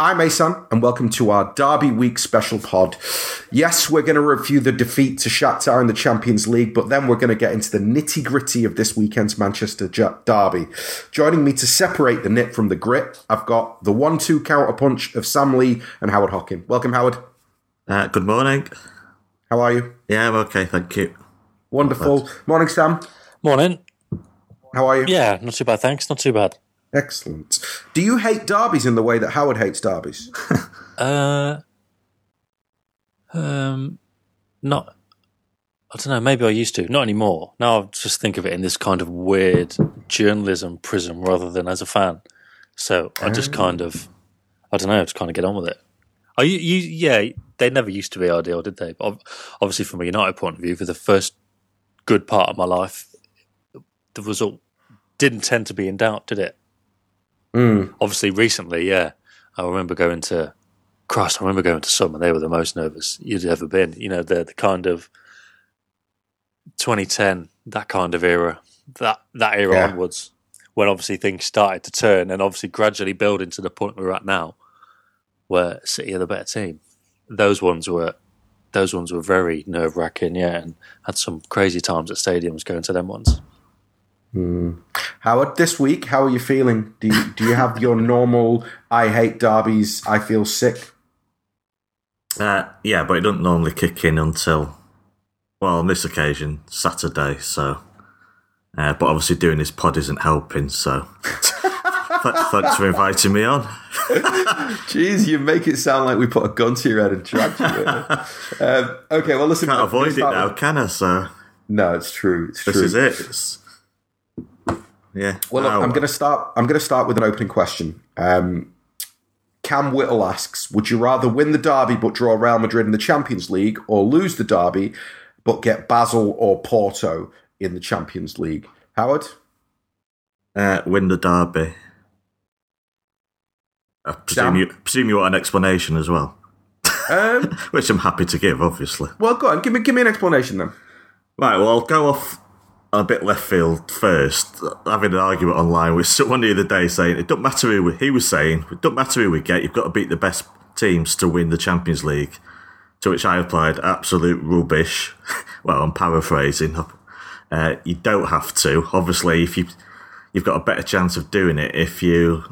I'm Asan, and welcome to our Derby Week special pod. Yes, we're going to review the defeat to Shakhtar in the Champions League, but then we're going to get into the nitty gritty of this weekend's Manchester Derby. Joining me to separate the nit from the grit, I've got the one-two counterpunch of Sam Lee and Howard Hockin. Welcome, Howard. Uh, good morning. How are you? Yeah, I'm okay, thank you. Wonderful. Morning, Sam. Morning. How are you? Yeah, not too bad, thanks. Not too bad. Excellent. Do you hate derbies in the way that Howard hates derbies? uh, um, not. I don't know. Maybe I used to. Not anymore. Now I just think of it in this kind of weird journalism prism rather than as a fan. So I just kind of, I don't know. I just kind of get on with it. Are you, you, yeah, they never used to be ideal, did they? But obviously, from a United point of view, for the first good part of my life, the result didn't tend to be in doubt, did it? Mm. Obviously, recently, yeah, I remember going to Christ. I remember going to some, and they were the most nervous you'd ever been. You know, the the kind of 2010, that kind of era, that that era yeah. onwards, when obviously things started to turn, and obviously gradually building to the point we're at now, where City are the better team. Those ones were those ones were very nerve wracking, yeah, and had some crazy times at stadiums going to them ones. Mm. Howard, this week, how are you feeling? Do you, do you have your normal I hate derbies, I feel sick? Uh, yeah, but it doesn't normally kick in until, well, on this occasion, Saturday. So, uh, but obviously doing this pod isn't helping. So, thanks for inviting me on. Jeez, you make it sound like we put a gun to your head and dragged you. um, okay, well, listen. Can't avoid it now, with... can I? sir? no, it's true. It's this true. is it. It's yeah. Well, look, I'm going to start. I'm going to start with an opening question. Um, Cam Whittle asks: Would you rather win the derby but draw Real Madrid in the Champions League, or lose the derby but get Basel or Porto in the Champions League? Howard, uh, win the derby. I presume you, presume you want an explanation as well, um, which I'm happy to give. Obviously. Well, go on. Give me give me an explanation then. Right. Well, I'll go off a bit left field first, having an argument online with someone the other day saying it don't matter who we, he was saying it don't matter who we get, you've got to beat the best teams to win the Champions League. To which I replied, absolute rubbish. well, I'm paraphrasing. Uh, you don't have to. Obviously, if you you've got a better chance of doing it if you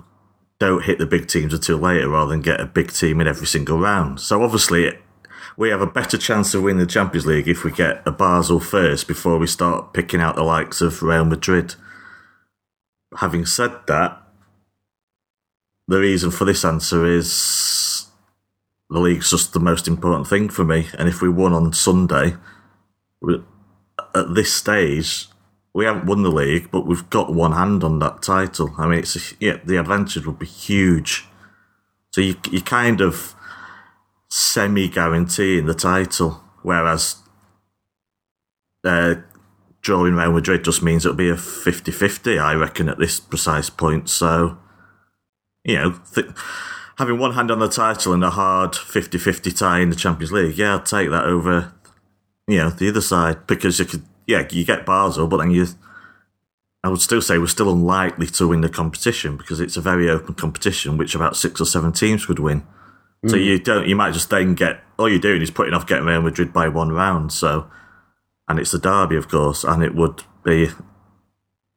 don't hit the big teams until later, rather than get a big team in every single round. So obviously, we have a better chance of winning the Champions League if we get a Basel first before we start picking out the likes of Real Madrid. Having said that, the reason for this answer is the league's just the most important thing for me. And if we won on Sunday, at this stage, we haven't won the league, but we've got one hand on that title. I mean, it's a, yeah, the advantage would be huge. So you you kind of semi guaranteeing the title, whereas uh, drawing Real Madrid just means it'll be a 50 50, I reckon, at this precise point. So, you know, th- having one hand on the title and a hard 50 50 tie in the Champions League, yeah, I'll take that over, you know, the other side because you could, yeah, you get Basel, but then you. I would still say we're still unlikely to win the competition because it's a very open competition, which about six or seven teams could win. So mm. you don't, you might just then get all you're doing is putting off getting Real Madrid by one round. So, and it's the derby, of course, and it would be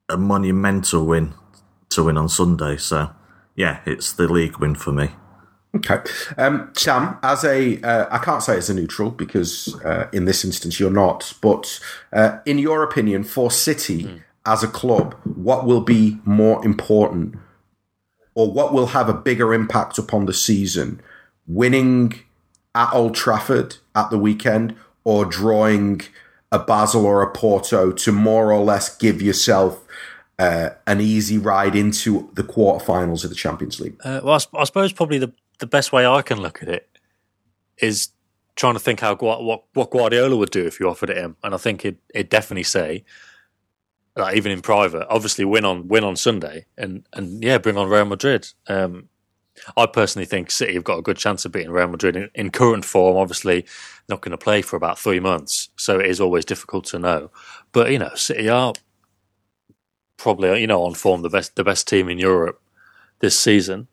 a monumental win to win on Sunday. So, yeah, it's the league win for me. Okay, um, Sam, as a uh, I can't say as a neutral because uh, in this instance you're not, but uh, in your opinion, for City mm. as a club, what will be more important, or what will have a bigger impact upon the season? Winning at Old Trafford at the weekend or drawing a Basel or a Porto to more or less give yourself uh, an easy ride into the quarterfinals of the Champions League? Uh, well, I, I, suppose probably the, the best way I can look at it is trying to think how what what Guardiola would do if you offered it him, and I think it it definitely say. Like even in private, obviously win on win on Sunday, and and yeah, bring on Real Madrid. Um, I personally think City have got a good chance of beating Real Madrid in, in current form. Obviously, not going to play for about three months, so it is always difficult to know. But you know, City are probably you know on form the best the best team in Europe this season,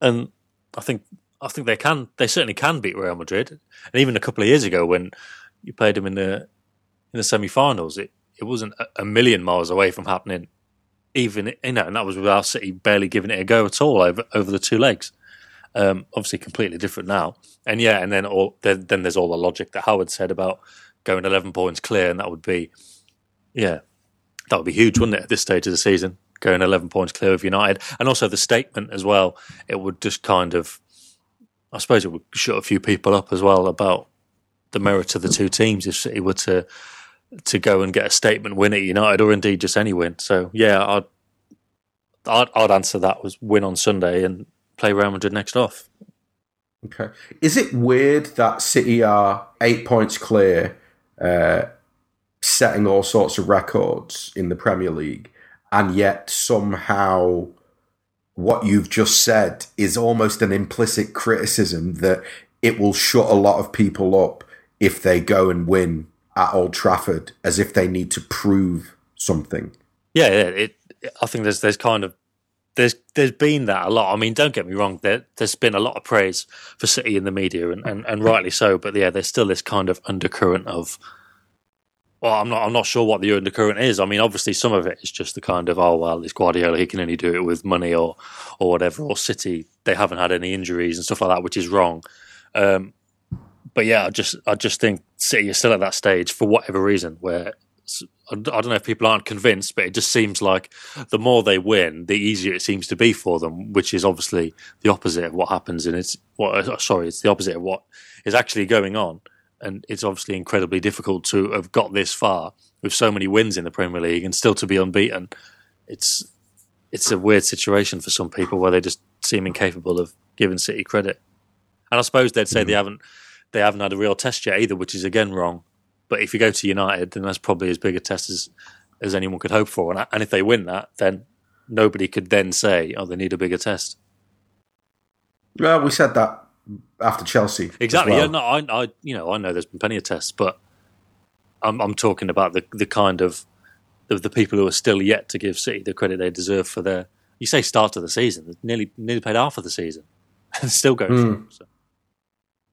and I think I think they can. They certainly can beat Real Madrid. And even a couple of years ago, when you played them in the in the semi-finals, it it wasn't a million miles away from happening. Even you know, and that was with our City barely giving it a go at all over over the two legs. Um, obviously, completely different now. And yeah, and then all then, then there's all the logic that Howard said about going 11 points clear, and that would be yeah, that would be huge, wouldn't it, at this stage of the season? Going 11 points clear of United. And also the statement as well, it would just kind of, I suppose it would shut a few people up as well about the merit of the two teams if City were to to go and get a statement win at United or indeed just any win. So yeah, I'd I'd, I'd answer that was win on Sunday and play Real Madrid next off. Okay. Is it weird that City are eight points clear, uh, setting all sorts of records in the Premier League, and yet somehow what you've just said is almost an implicit criticism that it will shut a lot of people up if they go and win at Old Trafford, as if they need to prove something. Yeah, yeah it, I think there's there's kind of there's there's been that a lot. I mean, don't get me wrong. There, has been a lot of praise for City in the media, and, and, and rightly so. But yeah, there's still this kind of undercurrent of well, I'm not. I'm not sure what the undercurrent is. I mean, obviously, some of it is just the kind of oh well, it's Guardiola. He can only do it with money or or whatever. Or City, they haven't had any injuries and stuff like that, which is wrong. Um, but yeah, I just I just think City is still at that stage for whatever reason where I don't know if people aren't convinced, but it just seems like the more they win, the easier it seems to be for them, which is obviously the opposite of what happens. And it's what well, sorry, it's the opposite of what is actually going on and it's obviously incredibly difficult to have got this far with so many wins in the Premier League and still to be unbeaten. It's it's a weird situation for some people where they just seem incapable of giving City credit. And I suppose they'd say mm. they haven't they haven't had a real test yet either, which is again wrong. But if you go to United, then that's probably as big a test as as anyone could hope for. And, and if they win that, then nobody could then say, "Oh, they need a bigger test." Well, we said that after Chelsea. Exactly. Well. Yeah. No, I, I, you know, I know there's been plenty of tests, but I'm, I'm talking about the the kind of the, the people who are still yet to give City the credit they deserve for their. You say start of the season, nearly nearly played half of the season, and still going mm. through. So.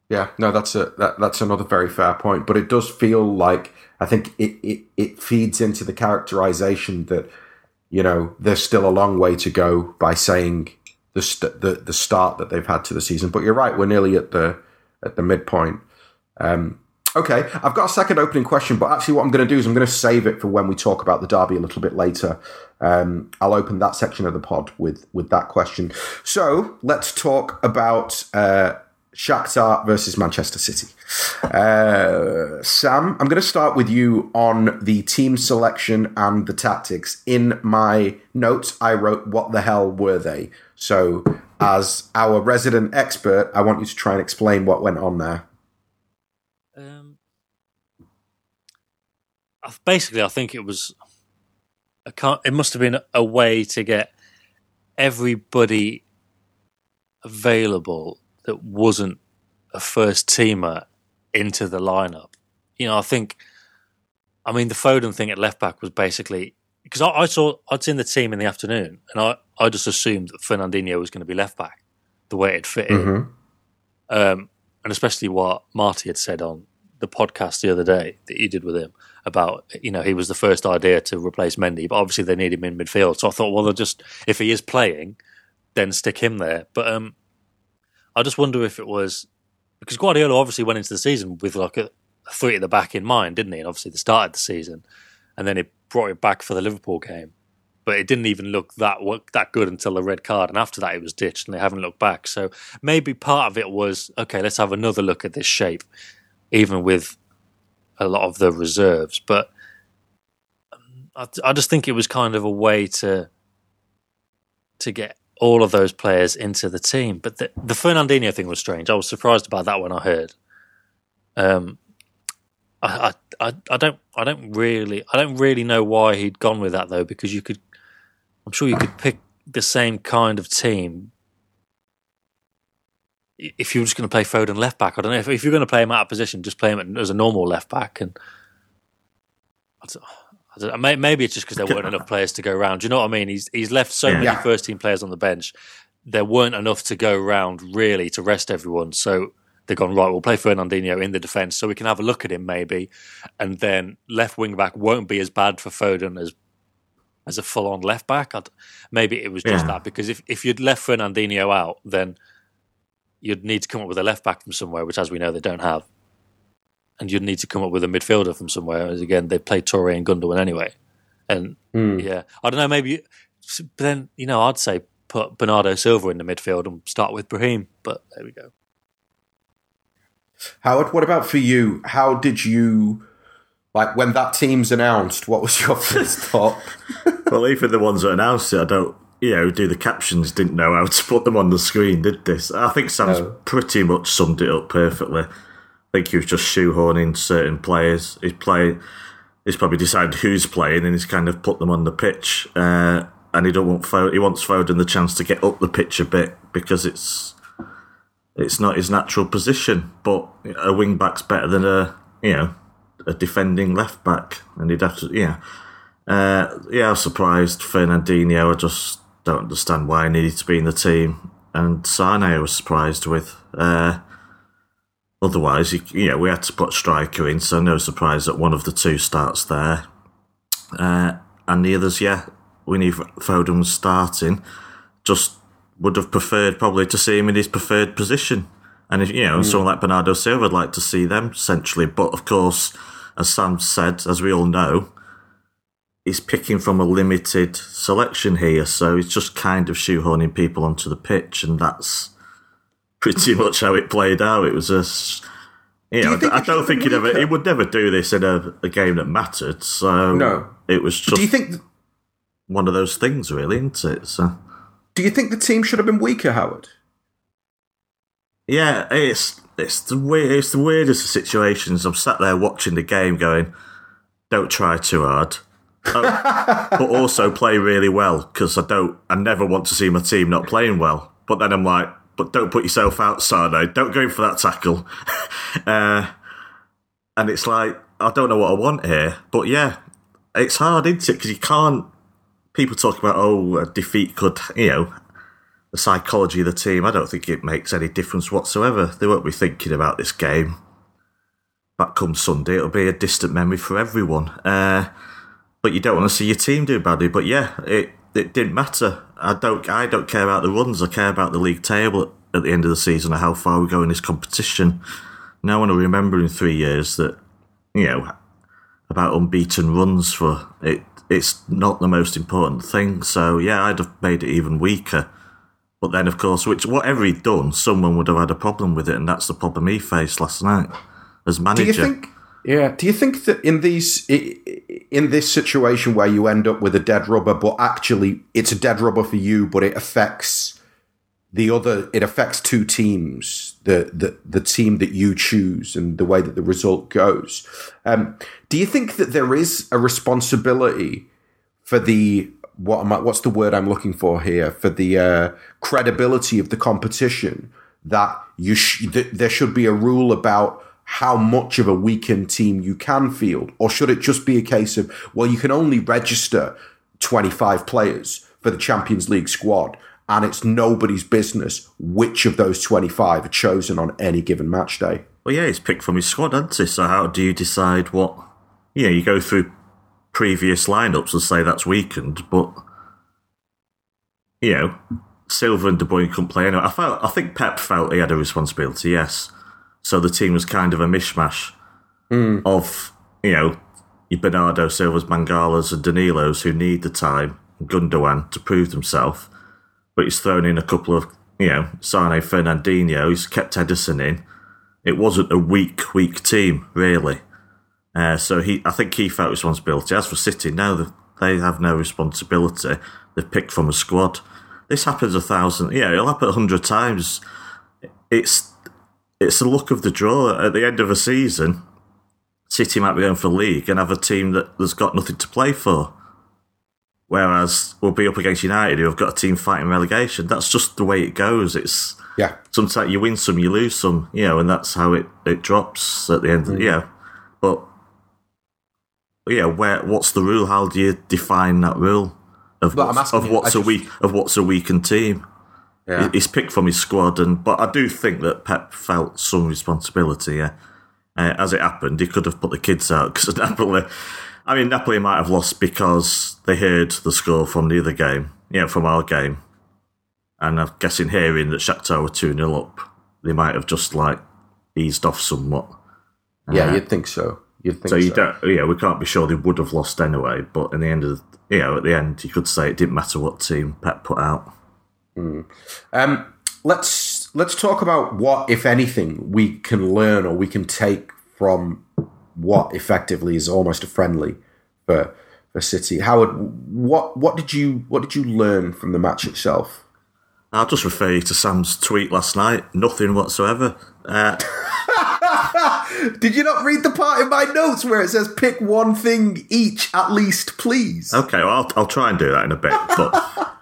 Yeah, no, that's a that, that's another very fair point. But it does feel like I think it, it, it feeds into the characterization that you know there's still a long way to go by saying the, st- the the start that they've had to the season. But you're right, we're nearly at the at the midpoint. Um, okay, I've got a second opening question, but actually, what I'm going to do is I'm going to save it for when we talk about the derby a little bit later. Um, I'll open that section of the pod with with that question. So let's talk about. Uh, Shakhtar versus Manchester City. Uh, Sam, I'm going to start with you on the team selection and the tactics. In my notes, I wrote, What the hell were they? So, as our resident expert, I want you to try and explain what went on there. Um, basically, I think it was. it must have been a way to get everybody available that wasn't a first teamer into the lineup. You know, I think, I mean, the Foden thing at left back was basically because I, I, saw I'd seen the team in the afternoon, and I, I just assumed that Fernandinho was going to be left back the way it fit mm-hmm. in, um, and especially what Marty had said on the podcast the other day that you did with him about you know he was the first idea to replace Mendy, but obviously they need him in midfield. So I thought, well, they'll just if he is playing, then stick him there. But um, I just wonder if it was because Guardiola obviously went into the season with like a, a three at the back in mind, didn't he? And obviously the start of the season, and then he brought it back for the Liverpool game. But it didn't even look that that good until the red card, and after that it was ditched, and they haven't looked back. So maybe part of it was okay. Let's have another look at this shape, even with a lot of the reserves. But um, I, I just think it was kind of a way to to get all of those players into the team. But the, the Fernandinho thing was strange. I was surprised about that when I heard. Um, I, I, I don't, I don't really, I don't really know why he'd gone with that though, because you could, I'm sure you could pick the same kind of team if you're just going to play Foden left back. I don't know if, if you're going to play him out of position, just play him as a normal left back and. Maybe it's just because there weren't enough players to go around. Do you know what I mean? He's he's left so yeah. many first team players on the bench. there weren't enough to go around really to rest everyone. So they've gone right. We'll play Fernandinho in the defence so we can have a look at him maybe, and then left wing back won't be as bad for Foden as as a full on left back. I'd, maybe it was just Yeah. that because if if you'd left Fernandinho out, then you'd need to come up with a left back from somewhere, which as we know they don't have, and you'd need to come up with a midfielder from somewhere. As again, they played Touré and Gundogan anyway, and hmm. yeah, I don't know. Maybe, but then you know, I'd say put Bernardo Silva in the midfield and start with Brahim. But there we go. Howard, what about for you? How did you like when that team's announced? What was your first thought? well, even the ones that announced it, I don't, you know, do the captions didn't know how to put them on the screen, did this? I think Sam's No. pretty much summed it up perfectly. I think he was just shoehorning certain players. He's playing. He's probably decided who's playing, and he's kind of put them on the pitch. Uh, and he don't want he wants Foden the chance to get up the pitch a bit because it's it's not his natural position. But a wing back's better than a you know a defending left back, and he'd have to yeah. Uh, yeah, I was surprised. Fernandinho, I just don't understand why he needed to be in the team. And Sane, I was surprised with. Uh, otherwise, you, you know, we had to put striker in, so no surprise that one of the two starts there. Uh, and the others, yeah, we knew Foden was starting. Just would have preferred probably to see him in his preferred position. And if you know, someone like Bernardo Silva, I'd like to see them centrally. But of course, as Sam said, as we all know, he's picking from a limited selection here, so he's just kind of shoehorning people onto the pitch, and that's pretty much how it played out. It was a, you know, you think I don't think he'd ever, he would never do this in a, a game that mattered. So No. it was just do you think? one of those things, really, isn't it? So Do you think the team should have been weaker, Howard? yeah, it's it's the weird, it's the weirdest of situations. I'm sat there watching the game, going, "Don't try too hard." Oh, but also play really well because I don't. I never want to see my team not playing well. But then I'm like, but don't put yourself out, Sane. Don't go in for that tackle. uh, and it's like I don't know what I want here. But yeah, it's hard, isn't it? Because you can't. People talk about oh, defeat could you know the psychology of the team. I don't think it makes any difference whatsoever. They won't be thinking about this game. Back come Sunday, it'll be a distant memory for everyone. Uh, but you don't want to see your team do badly. But yeah, it it didn't matter. I don't I don't care about the runs. I care about the league table at, the end of the season and how far we go in this competition. No one will remember in three years that you know about unbeaten runs for it. It's not the most important thing. So yeah, I'd have made it even weaker. But then, of course, which whatever he'd done, someone would have had a problem with it, and that's the problem he faced last night as Do manager. you think? Yeah. Do you think that in these in this situation where you end up with a dead rubber, but actually it's a dead rubber for you, but it affects the other. It affects two teams. The the the team that you choose and the way that the result goes. Um, do you think that there is a responsibility for the what am I, what's the word I'm looking for here for the uh, credibility of the competition that you sh- that there should be a rule about how much of a weakened team you can field or should it just be a case of well you can only register 25 players for the Champions League squad and it's nobody's business which of those 25 are chosen on any given match day Well, yeah, he's picked from his squad, hasn't he? So how do you decide what? Yeah, you go through previous lineups and say that's weakened, but you know, Silva and De Bruyne couldn't play anyway. I felt, I think Pep felt he had a responsibility. Yes, so the team was kind of a mishmash of you know your Bernardo Silva's, Mangalas, and Danilos who need the time, Gundogan to prove themselves. But he's thrown in a couple of you know Sane, Fernandinho. He's kept Ederson in it wasn't a weak, weak team, really. Uh, so he, I think he felt responsibility. As for City, no, they- they have no responsibility. They've picked from a squad. This happens a thousand, yeah, it'll happen a hundred times. It's it's the luck of the draw. At the end of a season, City might be going for league and have a team that has got nothing to play for. Whereas we'll be up against United, who have got a team fighting relegation. That's just the way it goes. It's yeah sometimes you win some, you lose some, you know, and that's how it, it drops at the end. Of, yeah, but yeah, where what's the rule? How do you define that rule of But what's, of what's a just- weak of what's a weakened team? Yeah. He's picked from his squad, and but I do think that Pep felt some responsibility. Yeah, uh, as it happened, he could have put the kids out because Napoli. I mean, Napoli might have lost because they heard the score from the other game, you know, from our game, and I'm guessing hearing that Shakhtar were two 0 up, they might have just like eased off somewhat. Yeah, you'd think so. You'd think So so. you don't, yeah, we can't be sure they would have lost anyway. But in the end of, the, you know, at the end, you could say it didn't matter what team Pep put out. Um, let's let's talk about what, if anything, we can learn or we can take from what effectively is almost a friendly for for City. Howard, what what did you what did you learn from the match itself? I'll just refer you to Sam's tweet last night. Nothing whatsoever. Uh, Did you not read the part in my notes where it says pick one thing each at least, please? okay, well, I'll, I'll try and do that in a bit. But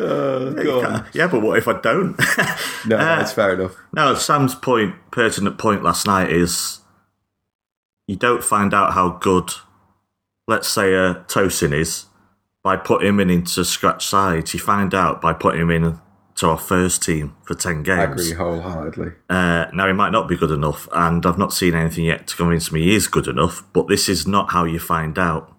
Go on. yeah, but what if I don't? No, that's fair enough. no, Sam's point, pertinent point last night is you don't find out how good, let's say, uh, Tosin is by putting him in into scratch sides. You find out by putting him in to our first team for 10 games. I agree wholeheartedly. Uh, now, he might not be good enough, and I've not seen anything yet to convince me he is good enough, but this is not how you find out.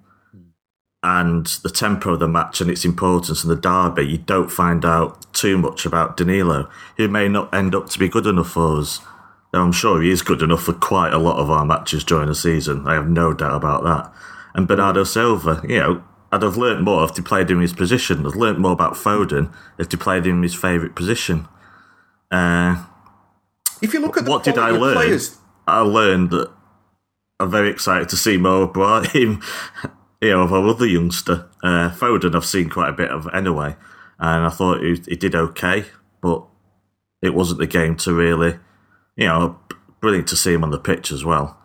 And the tempo of the match and its importance in the derby, you don't find out too much about Danilo, who may not end up to be good enough for us. Now, I'm sure he is good enough for quite a lot of our matches during the season. I have no doubt about that. And Bernardo Silva, you know, I'd have learnt more if he played in his position. I'd learnt more about Foden if he played him in his favourite position. Uh, If you look at the what did I learn? Players, I learned that I'm very excited to see Mo Ibrahim, you know, of our other youngster. Uh, Foden, I've seen quite a bit of anyway, and I thought he, he did okay, but it wasn't the game to really, you know, brilliant to see him on the pitch as well.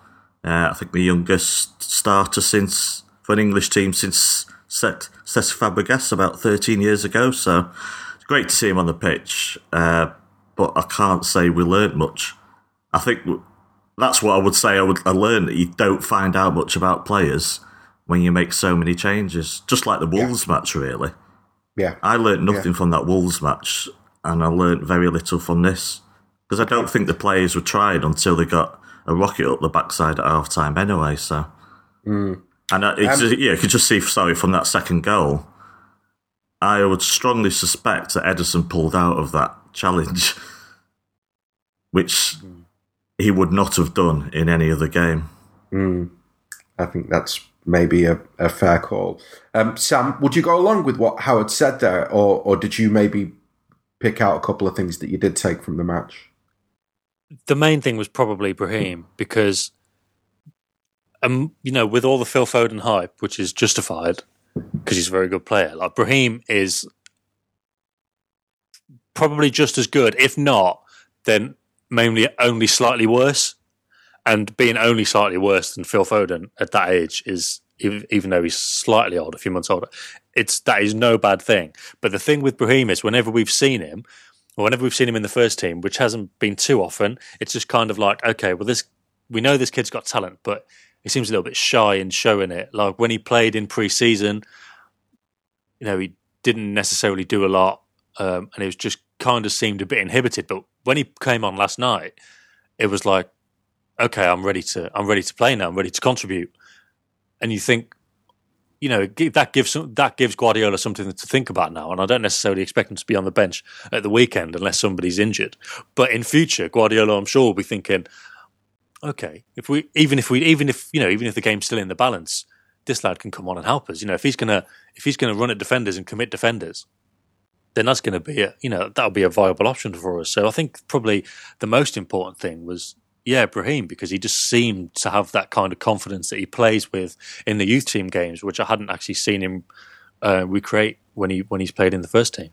Uh, I think the youngest starter since for an English team since Set Cesc Fabregas about 13 years ago, so it's great to see him on the pitch. Uh, but I can't say we learnt much. I think that's what I would say. I would I learned that you don't find out much about players when you make so many changes. Just like the Wolves match, really. yeah, I learnt nothing from that Wolves match, and I learnt very little from this because I don't think the players were tried until they got a rocket up the backside at half time anyway. So, mm. and uh, it's, um, yeah, you could just see. Sorry, from that second goal, I would strongly suspect that Ederson pulled out of that challenge, which mm. he would not have done in any other game. Mm. I think that's maybe a, a fair call. Um, Sam, would you go along with what Howard said there, or or did you maybe pick out a couple of things that you did take from the match? the main thing was probably Brahim because, um, you know, with all the Phil Foden hype, which is justified because he's a very good player, like Brahim is probably just as good, if not, then mainly only slightly worse. And being only slightly worse than Phil Foden at that age is, even though he's slightly older, a few months older, it's that is no bad thing. But the thing with Brahim is, whenever we've seen him, or whenever we've seen him in the first team, which hasn't been too often, it's just kind of like, okay, well, this we know this kid's got talent, but he seems a little bit shy in showing it. Like when he played in pre-season, you know, he didn't necessarily do a lot, um, and it was just kind of seemed a bit inhibited. But when he came on last night, it was like, okay, I'm ready to, I'm ready to play now. I'm ready to contribute. And you think, you know, that gives that gives Guardiola something to think about now. And I don't necessarily expect him to be on the bench at the weekend unless somebody's injured. But in future, Guardiola, I'm sure, will be thinking, okay, if we even if we even if you know even if the game's still in the balance, this lad can come on and help us. You know, if he's gonna if he's gonna run at defenders and commit defenders, then that's going to be a you know that'll be a viable option for us. So I think probably the most important thing was yeah Brahim because he just seemed to have that kind of confidence that he plays with in the youth team games, which I hadn't actually seen him uh, recreate when he when he's played in the first team.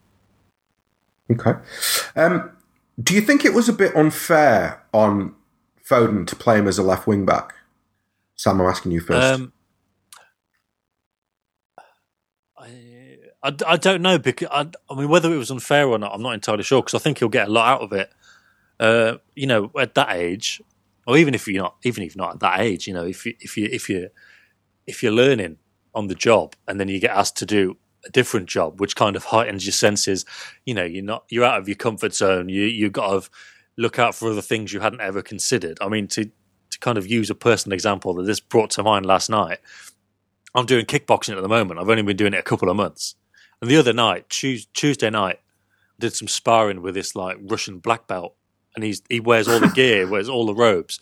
Okay. Um, do you think it was a bit unfair on Foden to play him as a left wing back? Sam, I'm asking you first. Um, I, I, I don't know because I, I mean whether it was unfair or not, I'm not entirely sure because I think he'll get a lot out of it. Uh, you know, at that age, or even if you're not, even if not at that age, you know, if you if you if you if you're learning on the job and then you get asked to do a different job, which kind of heightens your senses. You know, you're not you're out of your comfort zone. You you've got to look out for other things you hadn't ever considered. I mean, to to kind of use a personal example that this brought to mind last night. I'm doing kickboxing at the moment. I've only been doing it a couple of months. And the other night, Tuesday night, I did some sparring with this like Russian black belt, and he's he wears all the gear, wears all the robes,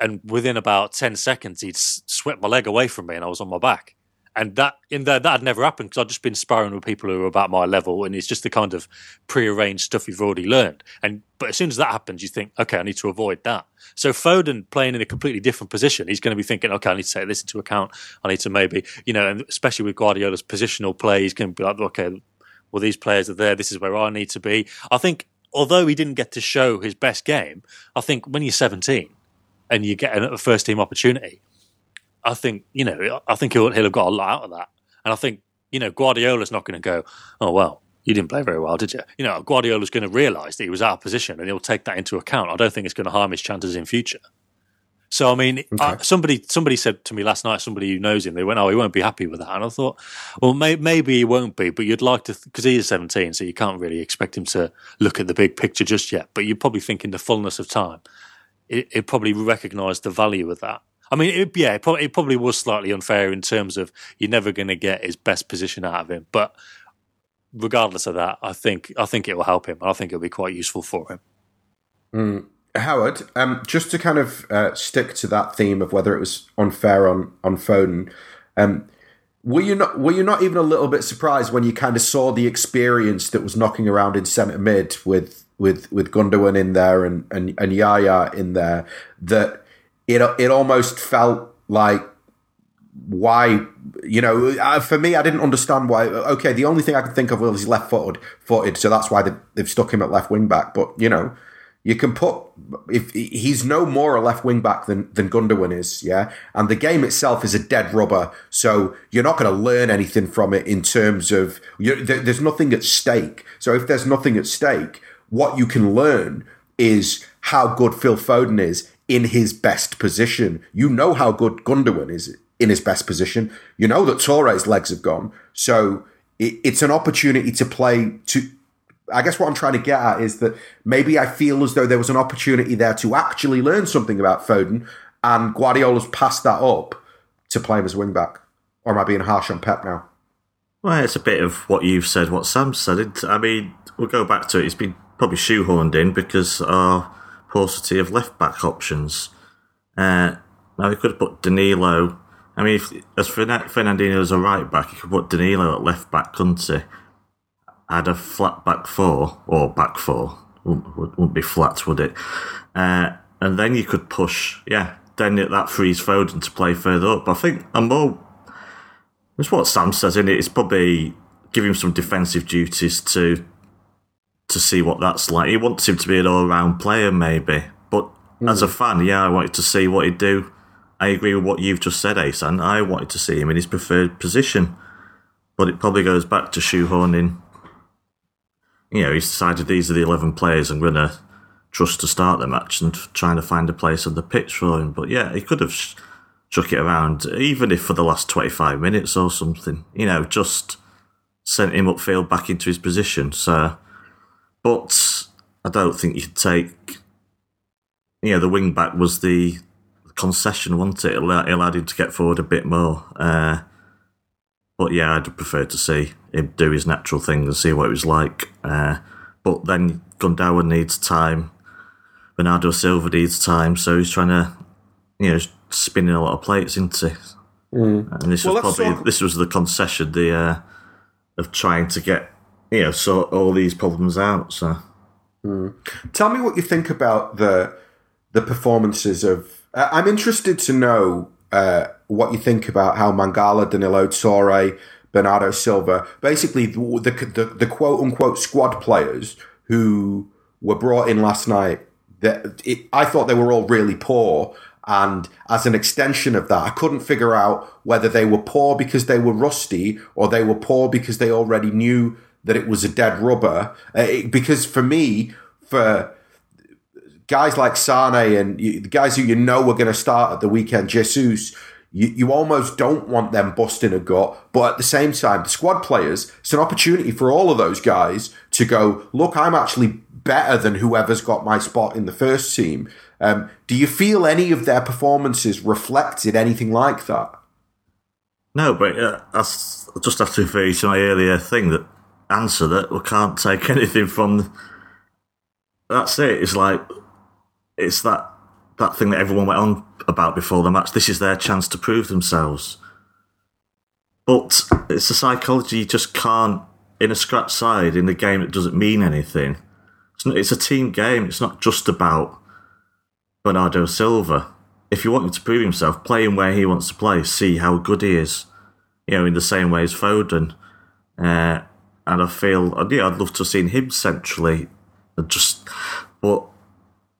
and within about ten seconds, he'd swept my leg away from me, and I was on my back and that in there that had never happened because I'd just been sparring with people who are about my level, and it's just the kind of prearranged stuff you've already learned. And but as soon as that happens, you think, okay, I need to avoid that. So Foden playing in a completely different position, he's going to be thinking, okay, I need to take this into account. I need to maybe, you know, and especially with Guardiola's positional play, he's going to be like, okay, well, these players are there. This is where I need to be. I think, although he didn't get to show his best game, I think when you're 17 and you get a first team opportunity I think you know, I think he'll he'll have got a lot out of that, and I think you know, Guardiola's not going to go, oh well, you didn't play very well, did you? You know, Guardiola's going to realise that he was out of position, and he'll take that into account. I don't think it's going to harm his chances in future. So I mean, okay. I, somebody somebody said to me last night, somebody who knows him, they went, "Oh, he won't be happy with that." And I thought, well, may, maybe he won't be, but you'd like to because he is seventeen, so you can't really expect him to look at the big picture just yet. But you probably think in the fullness of time, it, it probably recognised the value of that. I mean, it, yeah, it probably, it probably was slightly unfair in terms of you're never going to get his best position out of him. But regardless of that, I think I think it will help him. And I think it'll be quite useful for him. Mm. Howard, um, just to kind of uh, stick to that theme of whether it was unfair on on Foden, um, were you not were you not even a little bit surprised when you kind of saw the experience that was knocking around in centre mid with with with Gundogan in there and and, and Yaya in there that it it almost felt like why you know for me I didn't understand why okay the only thing I could think of was left footed footed so that's why they've stuck him at left wing back but you know you can put if he's no more a left wing back than than Gundogan is yeah and the game itself is a dead rubber so you're not going to learn anything from it in terms of there's nothing at stake so if there's nothing at stake what you can learn is how good Phil Foden is in his best position. You know how good Gundogan is in his best position. You know that Torres' legs have gone. So it, it's an opportunity to play to. I guess what I'm trying to get at is that maybe I feel as though there was an opportunity there to actually learn something about Foden, and Guardiola's passed that up to play him as wing back. Or am I being harsh on Pep now? Well, it's a bit of what you've said, what Sam said. I mean, we'll go back to it. It's been probably shoehorned in because our paucity of left back options. Uh, now we could have put Danilo. I mean, if, as Fernandinho is a right back, you could put Danilo at left back, couldn't he? Add a flat back four or back four. Wouldn't, wouldn't be flat, would it? Uh, and then you could push, yeah. Then that frees Foden to play further up. I think I'm more. It's what Sam says in it. It's probably give him some defensive duties to to see what that's like. He wants him to be an all round player, maybe. But mm. as a fan, yeah, I wanted to see what he'd do. I agree with what you've just said, Asan. I wanted to see him in his preferred position. But it probably goes back to shoehorning. You know, he's decided these are the 11 players I'm going to trust to start the match and trying to find a place on the pitch for him. But yeah, he could have chuck it around, even if for the last 25 minutes or something. You know, just sent him upfield back into his position. So but I don't think you would take. You know, the wing back was the concession, wasn't it? It allowed him to get forward a bit more. Uh, but yeah, I'd prefer to see him do his natural thing and see what it was like. Uh, but then Gundogan needs time. Bernardo Silva needs time, so he's trying to, you know, spinning a lot of plates into. Mm. And this well, was probably talk- this was the concession, the uh, of trying to get you know sort all these problems out. So, mm. tell me what you think about the the performances of. Uh, I'm interested to know uh, what you think about how Mangala, Danilo, Touré, Bernardo Silva, basically the, the, the, quote unquote squad players who were brought in last night. That it, I thought they were all really poor, and as an extension of that, I couldn't figure out whether they were poor because they were rusty or they were poor because they already knew that it was a dead rubber. Uh, it, because for me, for guys like Sane and you, the guys who you know were going to start at the weekend, Jesus, you, you almost don't want them busting a gut. But at the same time, the squad players, it's an opportunity for all of those guys to go, look, I'm actually better than whoever's got my spot in the first team. Um, do you feel any of their performances reflected anything like that? No, but uh, I just have to refer to my earlier thing that answer that we can't take anything from. The, that's it. It's like it's that that thing that everyone went on about before the match. This is their chance to prove themselves. But it's a psychology you just can't in a scratch side in a game that doesn't mean anything. It's, not, it's a team game. It's not just about Bernardo Silva. If you want him to prove himself, play him where he wants to play. See how good he is. You know, in the same way as Foden. Uh, and I feel, yeah, I'd love to have seen him centrally. Just, but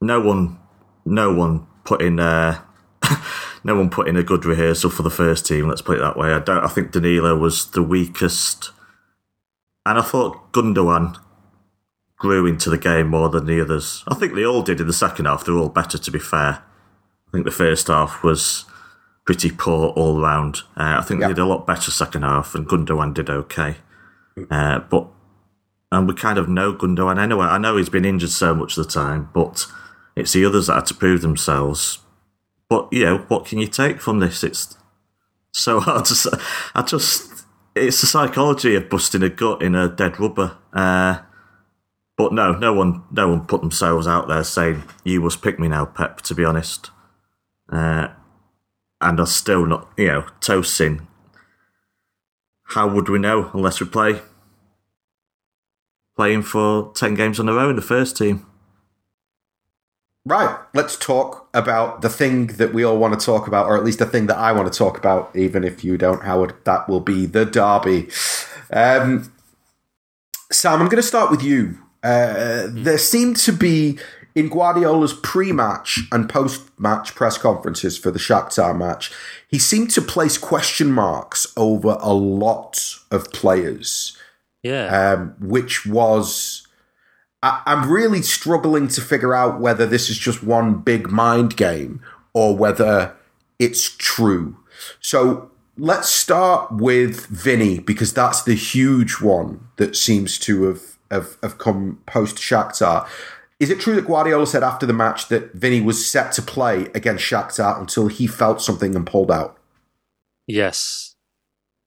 no one, no one put in, uh, no one put in a good rehearsal for the first team. Let's put it that way. I don't. I think Danilo was the weakest, and I thought Gundogan grew into the game more than the others. I think they all did in the second half. They're all better, to be fair. I think the first half was pretty poor all round. Uh, I think yep. they did a lot better second half, and Gundogan did okay. Uh, but and we kind of know Gundogan anyway. I know he's been injured so much of the time, but it's the others that had to prove themselves. But you know, what can you take from this? It's so hard to say. I just, it's the psychology of busting a gut in a dead rubber. Uh, but no, no one, no one put themselves out there saying you must pick me now, Pep. To be honest, uh, and are still not, you know, toasting. How would we know unless we play playing for ten games on the row in the first team? Right, let's talk about the thing that we all want to talk about, or at least the thing that I want to talk about, even if you don't, Howard. That will be the derby. Um, Sam, I'm going to start with you. Uh, there seemed to be in Guardiola's pre-match and post-match press conferences for the Shakhtar match, he seemed to place question marks over a lot of players. Yeah, um, which was I, am really struggling to figure out whether this is just one big mind game or whether it's true. So let's start with Vinny because that's the huge one that seems to have have, have come post Shakhtar. Is it true that Guardiola said after the match that Vinny was set to play against Shakhtar until he felt something and pulled out? Yes.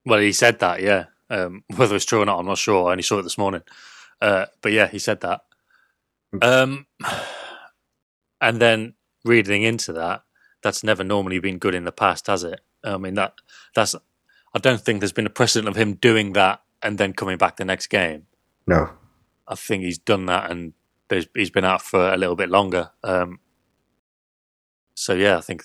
Well, he said that, yeah. Um, whether it's true or not, I'm not sure. I only saw it this morning. Uh, but yeah, he said that. Um, and then reading into that, that's never normally been good in the past, has it? I mean that that's. I don't think there's been a precedent of him doing that and then coming back the next game. No, I think he's done that and he's been out for a little bit longer. Um, so yeah, I think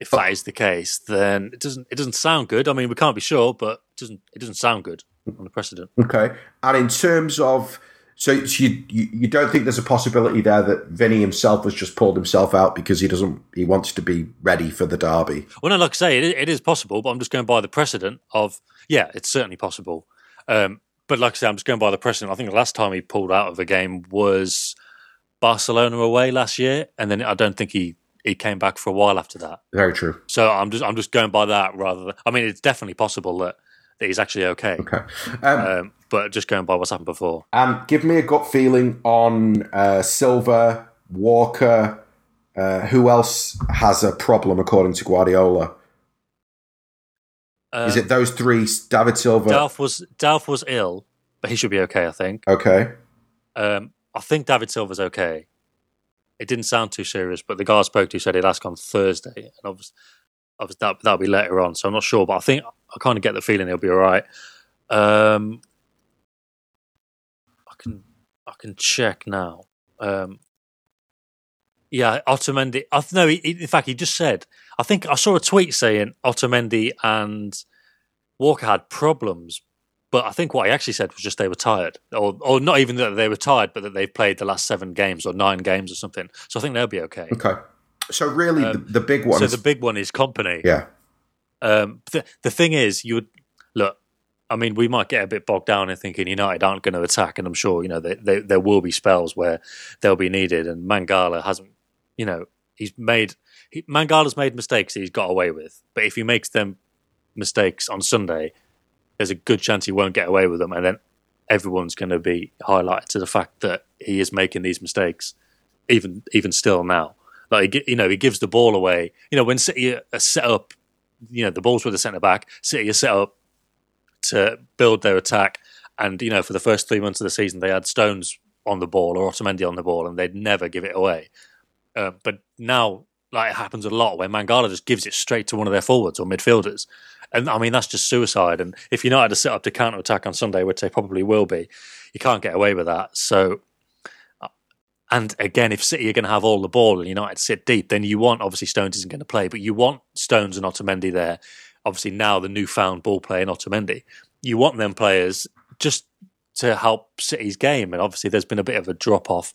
if that is the case, then it doesn't it doesn't sound good. I mean, we can't be sure, but it doesn't it doesn't sound good on the precedent. Okay, and in terms of so, so you, you, you don't think there's a possibility there that Vinny himself has just pulled himself out because he doesn't he wants to be ready for the derby? Well, no, like I say, it, it is possible, but I'm just going by the precedent of yeah, it's certainly possible. Um, but like I say, I'm just going by the precedent. I think the last time he pulled out of a game was Barcelona away last year, and then I don't think he he came back for a while after that. Very true. So I'm just I'm just going by that rather than I mean it's definitely possible that that he's actually okay. Okay. Um, um, but just going by what's happened before. And give me a gut feeling on uh, Silva, Walker. Uh, who else has a problem according to Guardiola? Is it those three? David Silva. Delph was Delph was ill, but he should be okay. I think. Okay. Um, I think David Silva's okay. It didn't sound too serious, but the guy I spoke to said he'd ask on Thursday, and obviously that that'll be later on. So I'm not sure, but I think I kind of get the feeling he'll be all right. Um, I can I can check now. Um, yeah, Otamendi. I no, he, in fact, he just said. I think I saw a tweet saying Otamendi and Walker had problems, but I think what he actually said was just they were tired, or or not even that they were tired, but that they've played the last seven games or nine games or something. So I think they'll be okay. Okay. So really, um, the, the, big one. So is, the big one is Kompany. Yeah. Um, the, the thing is, you would look. I mean, we might get a bit bogged down in thinking United aren't going to attack, and I'm sure you know they, they, there will be spells where they'll be needed. And Mangala hasn't, you know, he's made he, Mangala's made mistakes he's got away with, but if he makes them mistakes on Sunday, there's a good chance he won't get away with them, and then everyone's going to be highlighted to the fact that he is making these mistakes, even even still now. Like you know, he gives the ball away. You know, when City are set up, you know, the ball's with the centre back. City are set up to build their attack, and you know, for the first three months of the season, they had Stones on the ball or Otamendi on the ball, and they'd never give it away. Uh, but now, like it happens a lot where Mangala just gives it straight to one of their forwards or midfielders, and I mean that's just suicide. And if United are set up to counter attack on Sunday, which they probably will be, you can't get away with that. So. And again, if City are going to have all the ball and United sit deep, then you want obviously Stones isn't going to play, but you want Stones and Otamendi there. Obviously now the newfound ball player in Otamendi, you want them players just to help City's game. And obviously, there's been a bit of a drop off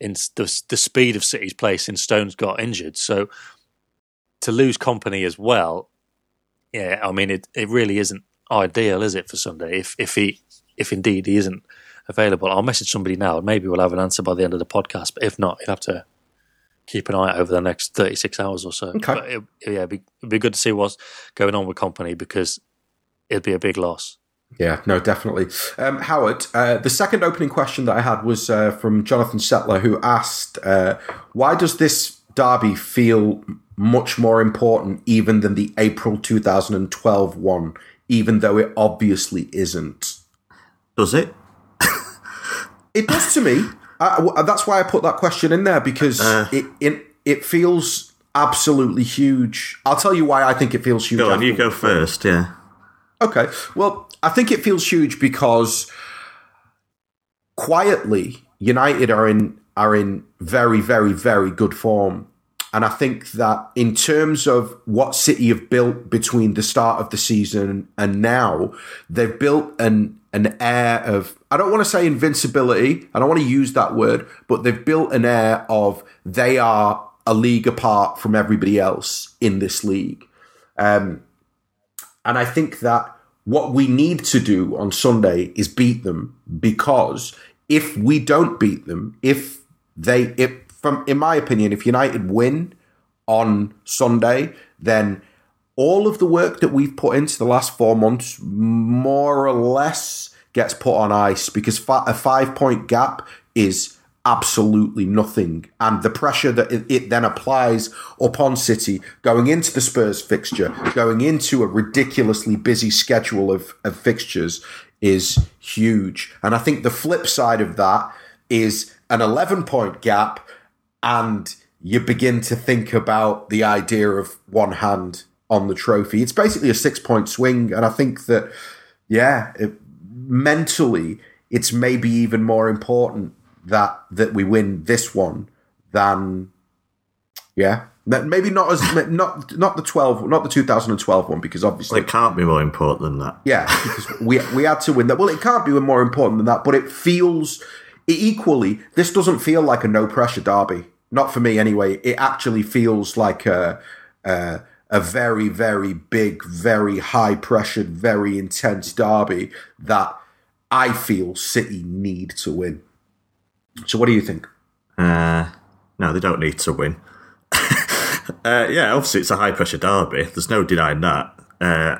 in the, the speed of City's play since Stones got injured. So to lose Kompany as well, yeah, I mean, it, it really isn't ideal, is it, for Sunday? If if he if indeed he isn't available, I'll message somebody now, and maybe we'll have an answer by the end of the podcast. But if not, you'll have to keep an eye out over the next 36 hours or so. Okay. But it, yeah, it'd be, it'd be good to see what's going on with Kompany because it'd be a big loss. Yeah, no, definitely. Um, Howard, uh, the second opening question that I had was uh, from Jonathan Settler, who asked, uh, "Why does this derby feel much more important even than the April 2012 one, even though it obviously isn't?" Does it? It does to me. I, that's why I put that question in there because Uh. it, it it feels absolutely huge. I'll tell you why I think it feels huge. Go on, you go first. Yeah. Okay. Well, I think it feels huge because quietly United are in are in very very very good form. And I think that in terms of what City have built between the start of the season and now, they've built an an air of I don't want to say invincibility, I don't want to use that word, but they've built an air of they are a league apart from everybody else in this league. Um, and I think that what we need to do on Sunday is beat them because if we don't beat them, if they, if from in my opinion, if United win on Sunday, then all of the work that we've put into the last four months more or less gets put on ice because a five point gap is absolutely nothing. And the pressure that it, it then applies upon City going into the Spurs fixture, going into a ridiculously busy schedule of, of fixtures is huge. And I think the flip side of that is an 11 point gap and you begin to think about the idea of one hand on the trophy. It's basically a six point swing. And I think that, yeah, it, mentally, it's maybe even more important that that we win this one than yeah maybe not as not not the 12 not the 2012 one because obviously It can't be more important than that. yeah because we we had to win that well it can't be more important than that but it feels equally this doesn't feel like a no pressure derby not for me anyway it actually feels like a a, a very very big very high pressured very intense derby that I feel City need to win so what do you think Uh, no, they don't need to win. uh, yeah, obviously it's a high pressure derby. There's no denying that. Uh,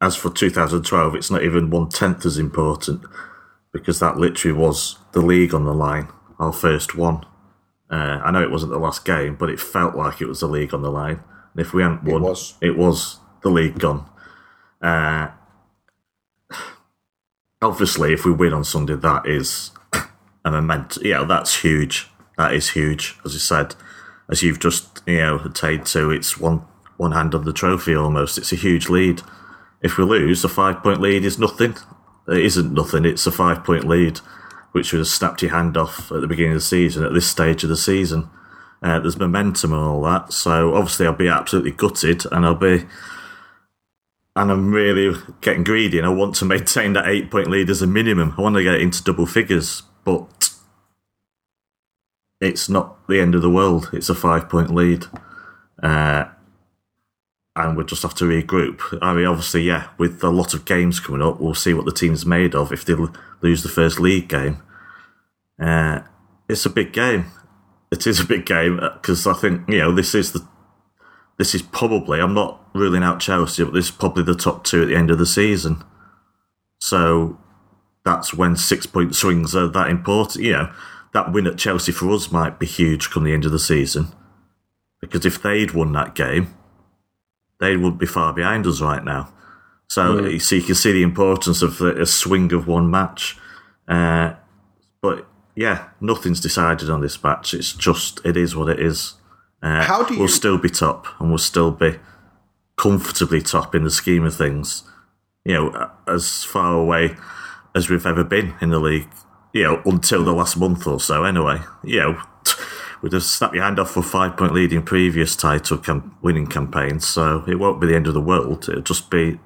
as for 2012, it's not even one tenth as important because that literally was the league on the line, our first one. Uh, I know it wasn't the last game, but it felt like it was the league on the line. And if we hadn't won, was. it was the league gone. Uh, obviously, if we win on Sunday, that is a memento. Yeah, that's huge. That is huge. As you said, as you've just you know attained to, it's one one hand on the trophy almost. It's a huge lead. If we lose, a five point lead is nothing. It isn't nothing. It's a five point lead, which have snapped your hand off at the beginning of the season. At this stage of the season, uh, there's momentum and all that. So obviously, I'll be absolutely gutted, and I'll be. And I'm really getting greedy, and I want to maintain that eight point lead as a minimum. I want to get into double figures, but it's not the end of the world. It's a five point lead. Uh, and we'll just have to regroup. I mean, obviously, yeah, with a lot of games coming up, we'll see what the team's made of if they lose the first league game. Uh, it's a big game. It is a big game because I think, you know, this is the this is probably, I'm not ruling out Chelsea, but this is probably the top two at the end of the season. So that's when six point swings are that important. You know, that win at Chelsea for us might be huge come the end of the season. Because if they'd won that game, they would be far behind us right now. So, mm. so you can see the importance of a swing of one match. Uh, but yeah, nothing's decided on this match. It's just, it is what it is. Uh, How do you... We'll still be top and we'll still be comfortably top in the scheme of things. You know, as far away as we've ever been in the league. You know, until the last month or so. Anyway, you know, we'd have snapped your hand off for five point lead in previous title cam- winning campaigns. So it won't be the end of the world. It'll just be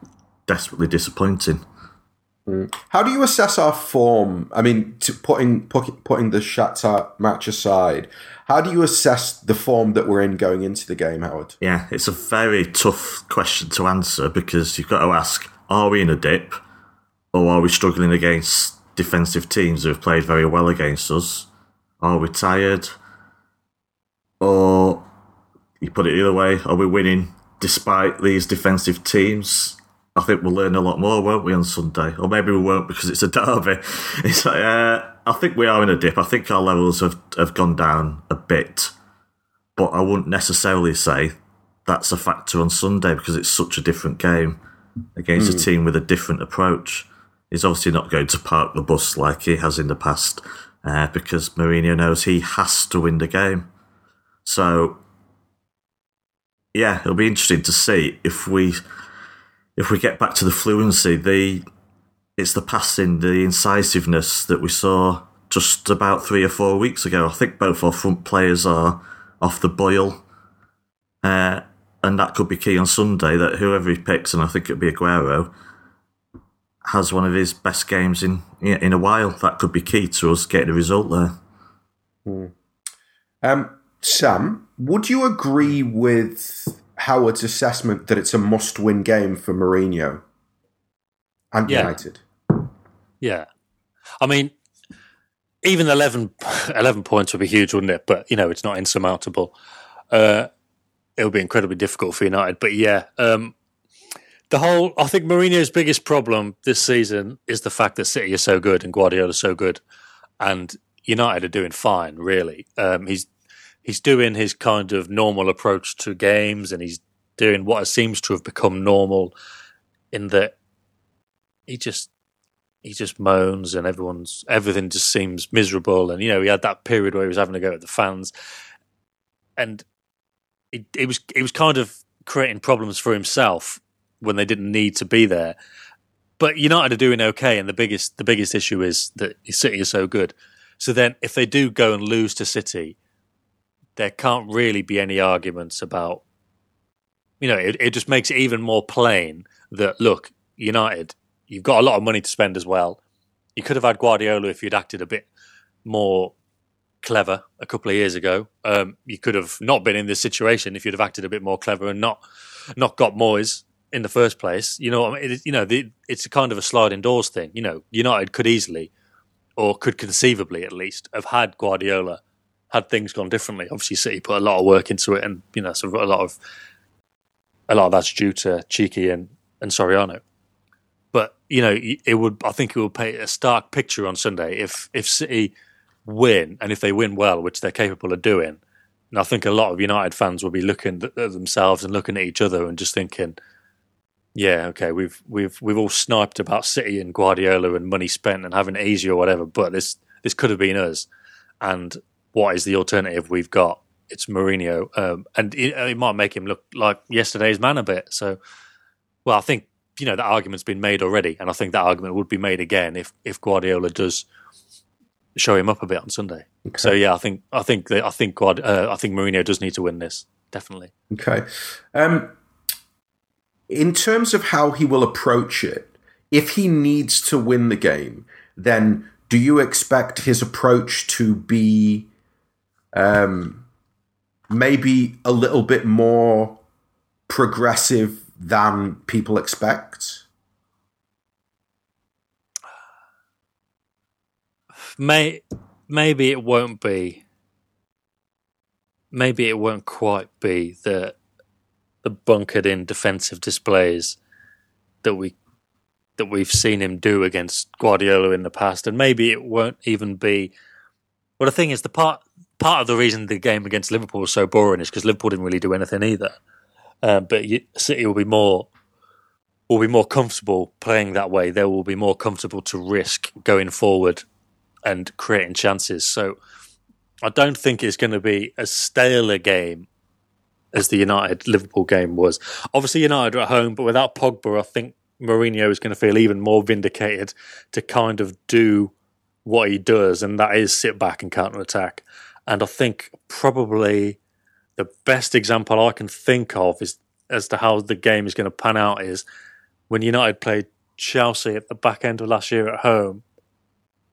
desperately disappointing. Mm. How do you assess our form? I mean, putting putting the Shakhtar match aside, how do you assess the form that we're in going into the game, Howard? Yeah, it's a very tough question to answer because you've got to ask: Are we in a dip, or are we struggling against defensive teams who have played very well against us? Are we tired, or you put it either way? Are we winning despite these defensive teams? I think we'll learn a lot more, won't we, on Sunday? Or maybe we won't because it's a derby. It's like, uh, I think we are in a dip. I think our levels have, have gone down a bit, but I wouldn't necessarily say that's a factor on Sunday because it's such a different game against mm. a hmm. team with a different approach. He's obviously not going to park the bus like he has in the past uh, because Mourinho knows he has to win the game. So, yeah, it'll be interesting to see if we if we get back to the fluency, the it's the passing, the incisiveness that we saw just about three or four weeks ago. I think both our front players are off the boil, uh, and that could be key on Sunday. That whoever he picks, and I think it'd be Aguero, has one of his best games in in a while. That could be key to us getting a result there. Hmm. Um, Sam, would you agree with Howard's assessment that it's a must-win game for Mourinho and yeah. United. Yeah, I mean, even 11, 11, points would be huge, wouldn't it? But you know, it's not insurmountable. Uh, it would be incredibly difficult for United. But yeah, um, the whole I think Mourinho's biggest problem this season is the fact that City are so good and Guardiola's so good, and United are doing fine. Really, um, he's he's doing his kind of normal approach to games and he's doing what seems to have become normal in that he just he just moans and everyone's everything just seems miserable. And you know he had that period where he was having to go at the fans. And it, it was it was kind of creating problems for himself when they didn't need to be there. But United are doing okay and the biggest the biggest issue is that City is so good. So then if they do go and lose to City there can't really be any arguments about. You know, it, it just makes it even more plain that look, United, you've got a lot of money to spend as well. You could have had Guardiola if you'd acted a bit more clever a couple of years ago. Um, you could have not been in this situation if you'd have acted a bit more clever and not not got Moyes in the first place. You know, it, you know, the, it's a kind of a sliding doors thing. You know, United could easily, or could conceivably at least, have had Guardiola had things gone differently. Obviously, City put a lot of work into it, and you know, a lot of a lot of that's due to Txiki and and Soriano. But you know, it would I think it would paint a stark picture on Sunday if if City win and if they win well, which they're capable of doing. And I think a lot of United fans will be looking at themselves and looking at each other and just thinking, yeah, okay, we've we've we've all sniped about City and Guardiola and money spent and having it easy or whatever, but this this could have been us. And what is the alternative we've got? It's Mourinho, um, and it, it, might make him look like yesterday's man a bit. So, well, I think you know that argument's been made already, and I think that argument would be made again if if Guardiola does show him up a bit on Sunday. Okay. So yeah, I think I think that, I think Guard, uh, I think Mourinho does need to win this definitely. Okay. Um, in terms of how he will approach it, if he needs to win the game, then do you expect his approach to be um, maybe a little bit more progressive than people expect. May maybe it won't be. Maybe it won't quite be that the bunkered in defensive displays that we that we've seen him do against Guardiola in the past, and maybe it won't even be. Well, the thing is, the part part of the reason the game against Liverpool was so boring is because Liverpool didn't really do anything either. Uh, but City will be more will be more comfortable playing that way. They will be more comfortable to risk going forward and creating chances. So I don't think it's going to be as stale a game as the United Liverpool game was. Obviously, United are at home, but without Pogba, I think Mourinho is going to feel even more vindicated to kind of do what he does, and that is sit back and counter attack. And I think probably the best example I can think of is as to how the game is going to pan out is when United played Chelsea at the back end of last year at home.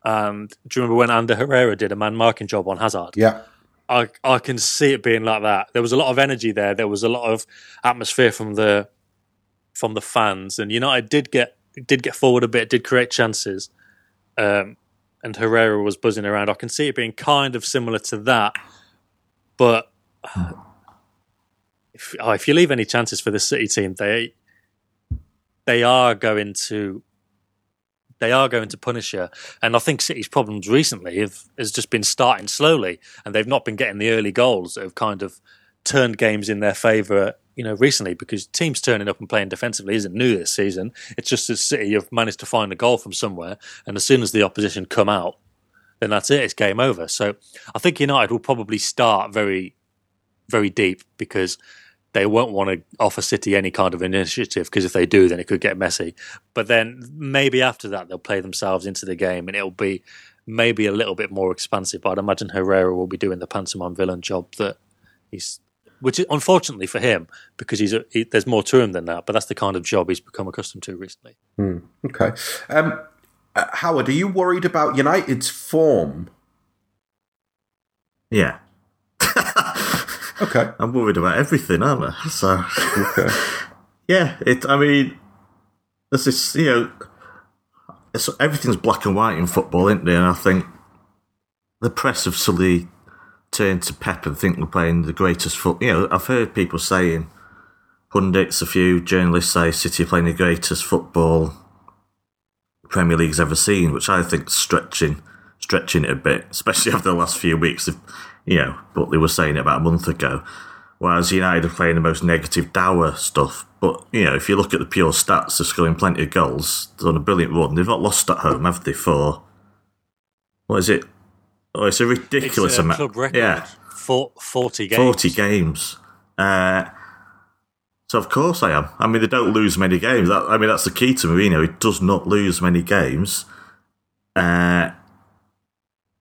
And do you remember when Ander Herrera did a man marking job on Hazard? Yeah. I I can see it being like that. There was a lot of energy there. There was a lot of atmosphere from the from the fans, and United did get did get forward a bit, did create chances, um, and Herrera was buzzing around. I can see it being kind of similar to that, but if, oh, if you leave any chances for the City team, they they are going to they are going to punish you. And I think City's problems recently have has just been starting slowly, and they've not been getting the early goals that have kind of turned games in their favour. You know, recently because teams turning up and playing defensively isn't new this season. It's just that City have managed to find a goal from somewhere, and as soon as the opposition come out, then that's it. It's game over. So I think United will probably start very, very deep because they won't want to offer City any kind of initiative because if they do, then it could get messy. But then maybe after that, they'll play themselves into the game and it'll be maybe a little bit more expansive. But I'd imagine Herrera will be doing the pantomime villain job that he's, which is unfortunately for him because he's a, he, there's more to him than that. But that's the kind of job he's become accustomed to recently. Hmm, okay, um, uh, Howard, are you worried about United's form? Yeah. Okay. I'm worried about everything, aren't I? So, Okay. yeah, it. I mean, there's this, you know, it's, everything's black and white in football, isn't it? And I think the press have suddenly turned to Pep and think we're playing the greatest foot. You know, I've heard people saying, pundits, a few journalists say City are playing the greatest football Premier League's ever seen, which I think stretching stretching it a bit, especially after the last few weeks. Of, you know, but they were saying it about a month ago. Whereas United are playing the most negative dour stuff. But, you know, if you look at the pure stats, they're scoring plenty of goals. They're on a brilliant run. They've not lost at home, have they, for. What is it? Oh, it's a ridiculous It's a amount. club record. Yeah, For, 40 games. 40 games. Uh, so, of course, I am. I mean, they don't lose many games. That, I mean, that's the key to Mourinho. He does not lose many games. Uh,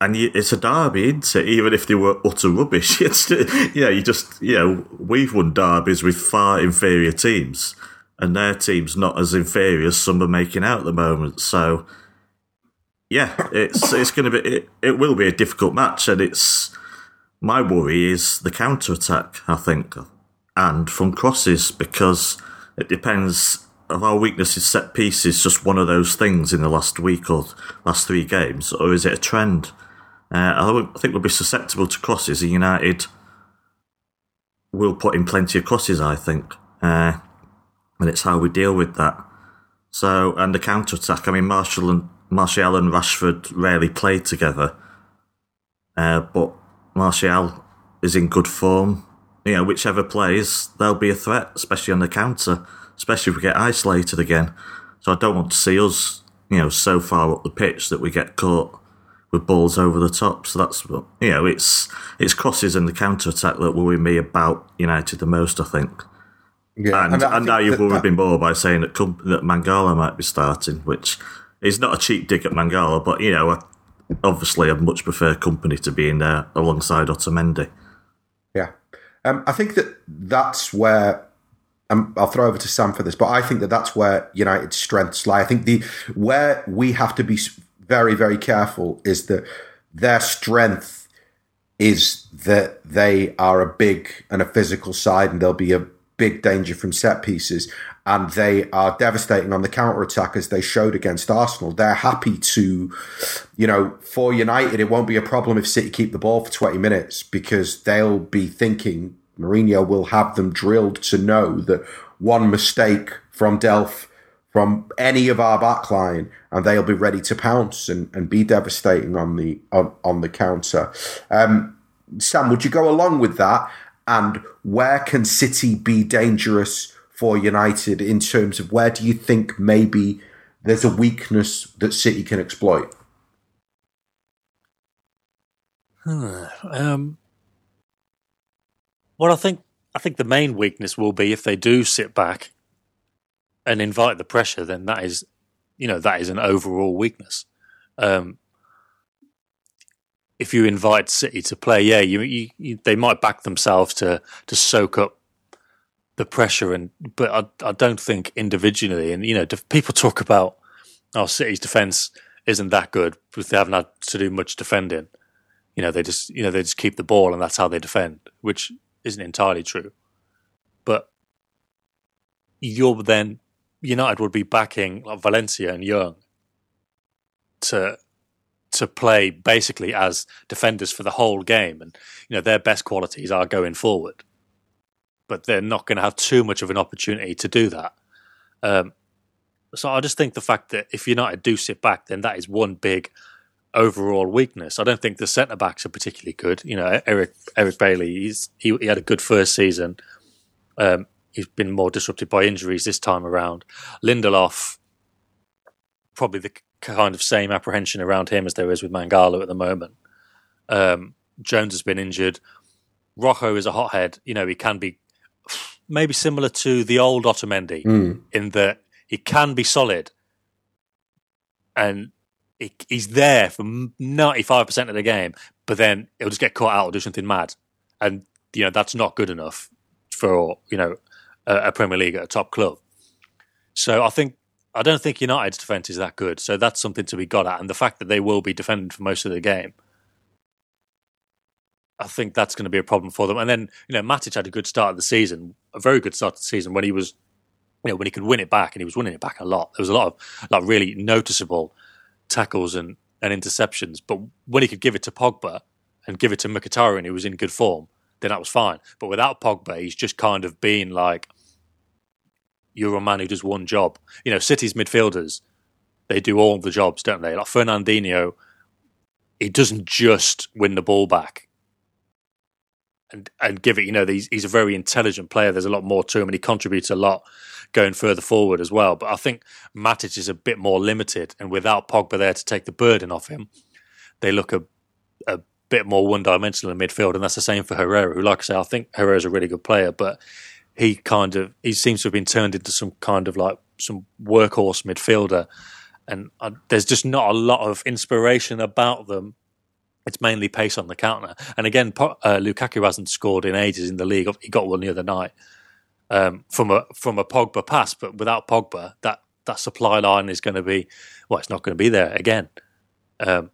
and you, it's a derby, isn't it? Even if they were utter rubbish, it's yeah. You just you know we've won derbies with far inferior teams, and their team's not as inferior as some are making out at the moment. So yeah, it's it's going to be it, it will be a difficult match, and it's my worry is the counter attack. I think, and from crosses because it depends. Of our weakness is set pieces, just one of those things in the last week or last three games, or is it a trend? Uh, I, I think we'll be susceptible to crosses. United will put in plenty of crosses, I think, uh, and it's how we deal with that. So, and the counter attack. I mean, Martial and Martial and Rashford rarely play together, uh, but Martial is in good form. You know, whichever plays, they'll be a threat, especially on the counter, especially if we get isolated again. So I don't want to see us, you know, so far up the pitch that we get caught with balls over the top. So that's what you know. It's it's crosses and the counter attack that worry me about United the most. I think. Yeah, And, I and, think now you've worried that- me more by saying that, that Mangala might be starting, which is not a cheap dig at Mangala, but you know, I- obviously I'd much prefer Kompany to be in there alongside Otamendi. Yeah, um, I think that that's where um, I'll throw over to Sam for this, but I think that that's where United's strengths lie. I think the where we have to be very, very careful is that their strength is that they are a big and a physical side, and there'll be a big danger from set pieces. And they are devastating on the counter attack as they showed against Arsenal. They're happy to, you know, for United, it won't be a problem if City keep the ball for 20 minutes because they'll be thinking Mourinho will have them drilled to know that one mistake from Delph, from any of our backline, and they'll be ready to pounce and, and be devastating on the on, on the counter. Um, Sam, would you go along with that? And where can City be dangerous for United in terms of where do you think maybe there's a weakness that City can exploit? um, well, I think I think the main weakness will be if they do sit back and invite the pressure. Then that is, you know, that is an overall weakness. Um, if you invite City to play, yeah, you, you, you, they might back themselves to to soak up the pressure, and but I, I don't think individually, and you know, people talk about oh, City's defense isn't that good because they haven't had to do much defending. You know, they just you know they just keep the ball, and that's how they defend, which isn't entirely true. But you're then United would be backing like Valencia and Young to to play basically as defenders for the whole game, and you know their best qualities are going forward, but they're not going to have too much of an opportunity to do that. Um, so I just think the fact that if United do sit back, then that is one big overall weakness. I don't think the centre backs are particularly good. You know, Eric Eric Bailly, he's he, he had a good first season. Um, he's been more disrupted by injuries this time around. Lindelof, probably the kind of same apprehension around him as there is with Mangala at the moment. Um, Jones has been injured. Rojo is a hothead. You know, he can be maybe similar to the old Otamendi mm. in that he can be solid and he, he's there for 95% of the game, but then he'll just get caught out or do something mad. And, you know, that's not good enough for, you know, a, a Premier League at a top club. So I think I don't think United's defence is that good. So that's something to be got at. And the fact that they will be defending for most of the game, I think that's going to be a problem for them. And then, you know, Matic had a good start of the season, a very good start of the season when he was, you know, when he could win it back and he was winning it back a lot. There was a lot of like really noticeable tackles and, and interceptions. But when he could give it to Pogba and give it to Mkhitaryan, who was in good form, then that was fine. But without Pogba, he's just kind of been like, you're a man who does one job. You know, City's midfielders, they do all the jobs, don't they? Like Fernandinho, he doesn't just win the ball back and and give it. You know, he's he's a very intelligent player. There's a lot more to him, and he contributes a lot going further forward as well. But I think Matic is a bit more limited, and without Pogba there to take the burden off him, they look a a bit more one dimensional in midfield, and that's the same for Herrera, who, like I say, I think Herrera's a really good player, but he kind of he seems to have been turned into some kind of like some workhorse midfielder, and uh, there's just not a lot of inspiration about them. It's mainly pace on the counter, and again, uh, Lukaku hasn't scored in ages in the league. He got one the other night um, from a from a Pogba pass, but without Pogba, that that supply line is going to be well, it's not going to be there again. Um,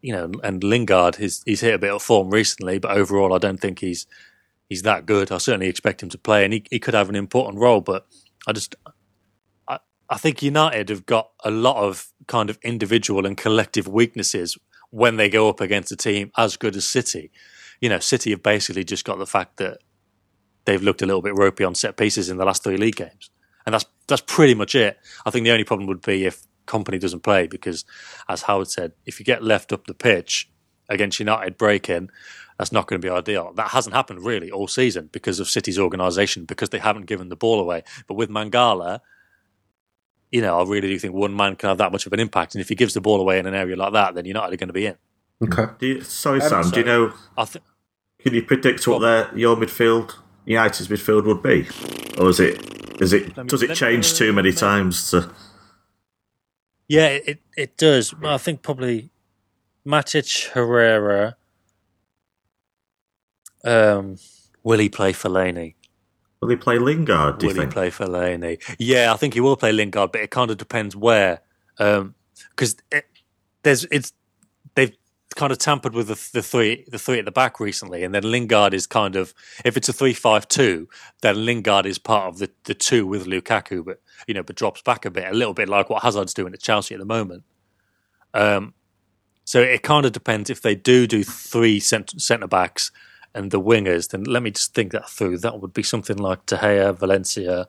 you know, and Lingard, he's he's hit a bit of form recently, but overall, I don't think he's he's that good. I certainly expect him to play, and he, he could have an important role. But I just, I, I think United have got a lot of kind of individual and collective weaknesses when they go up against a team as good as City. You know, City have basically just got the fact that they've looked a little bit ropey on set pieces in the last three league games, and that's that's pretty much it. I think the only problem would be if Kompany doesn't play because, as Howard said, if you get left up the pitch against United breaking, that's not going to be ideal. That hasn't happened really all season because of City's organisation, because they haven't given the ball away. But with Mangala, you know, I really do think one man can have that much of an impact. And if he gives the ball away in an area like that, then United are going to be in. Okay. You, sorry, Sam. Um, do you know? Th- can you predict what their your midfield, United's midfield would be, or is it is it me, does it change me, too many times to? Yeah, it it does. I think probably Matic, Herrera. Um, will he play Fellaini? Will he play Lingard? will he play Fellaini? Yeah, I think he will play Lingard, but it kind of depends where. Because um, it, there's it's they've kind of tampered with the, the, three the three at the back recently, and then Lingard is kind of if it's a three five two, then Lingard is part of the, the two with Lukaku, but you know, but drops back a bit, a little bit like what Hazard's doing at Chelsea at the moment. Um, so it kind of depends if they do do three centre backs and the wingers, then let me just think that through. That would be something like De Gea, Valencia,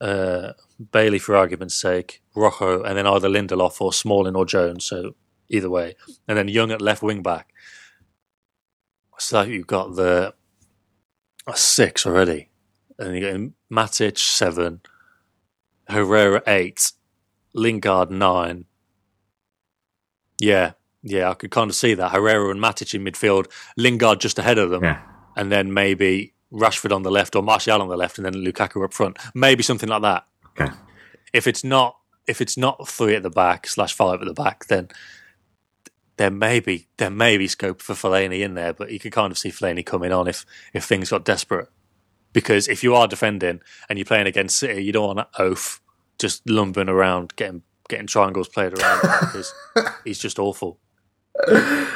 uh, Bailly, for argument's sake, Rojo, and then either Lindelof or Smalling or Jones. So either way, and then Young at left wing back. So you've got the six already, and you get Matic seven, Herrera eight, Lingard nine. Yeah, yeah, I could kind of see that Herrera and Matic in midfield, Lingard just ahead of them, Yeah. and then maybe Rashford on the left or Martial on the left, and then Lukaku up front. Maybe something like that. Okay. If it's not, if it's not three at the back slash five at the back, then there may be there may be scope for Fellaini in there, but you could kind of see Fellaini coming on if if things got desperate. Because if you are defending and you're playing against City, you don't want to oaf just lumbering around getting getting triangles played around because he's just awful.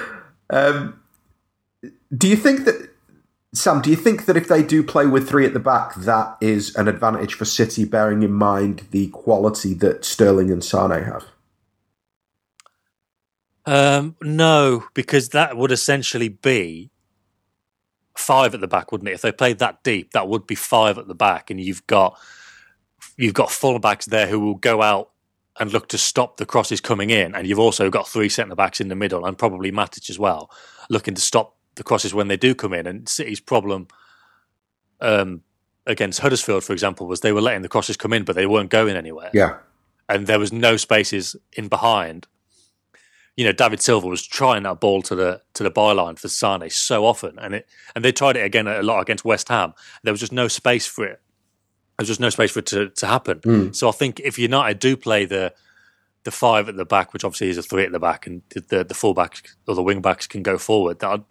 Um, do you think that Sam? Do you think that if they do play with three at the back, that is an advantage for City, bearing in mind the quality that Sterling and Sane have? Um, no, because that would essentially be five at the back, wouldn't it? If they played that deep, that would be five at the back, and you've got you've got fullbacks there who will go out and look to stop the crosses coming in, and you've also got three centre backs in the middle, and probably Matic as well, looking to stop the crosses when they do come in. And City's problem um, against Huddersfield, for example, was they were letting the crosses come in, but they weren't going anywhere Yeah, and there was no spaces in behind. You know, David Silva was trying that ball to the to the byline for Sane so often, and it and they tried it again a lot against West Ham. There was just no space for it. There was just no space for it to, to happen. So I think if United do play the the five at the back, which obviously is a three at the back, and the the, fullbacks or the wing backs can go forward, that I'd,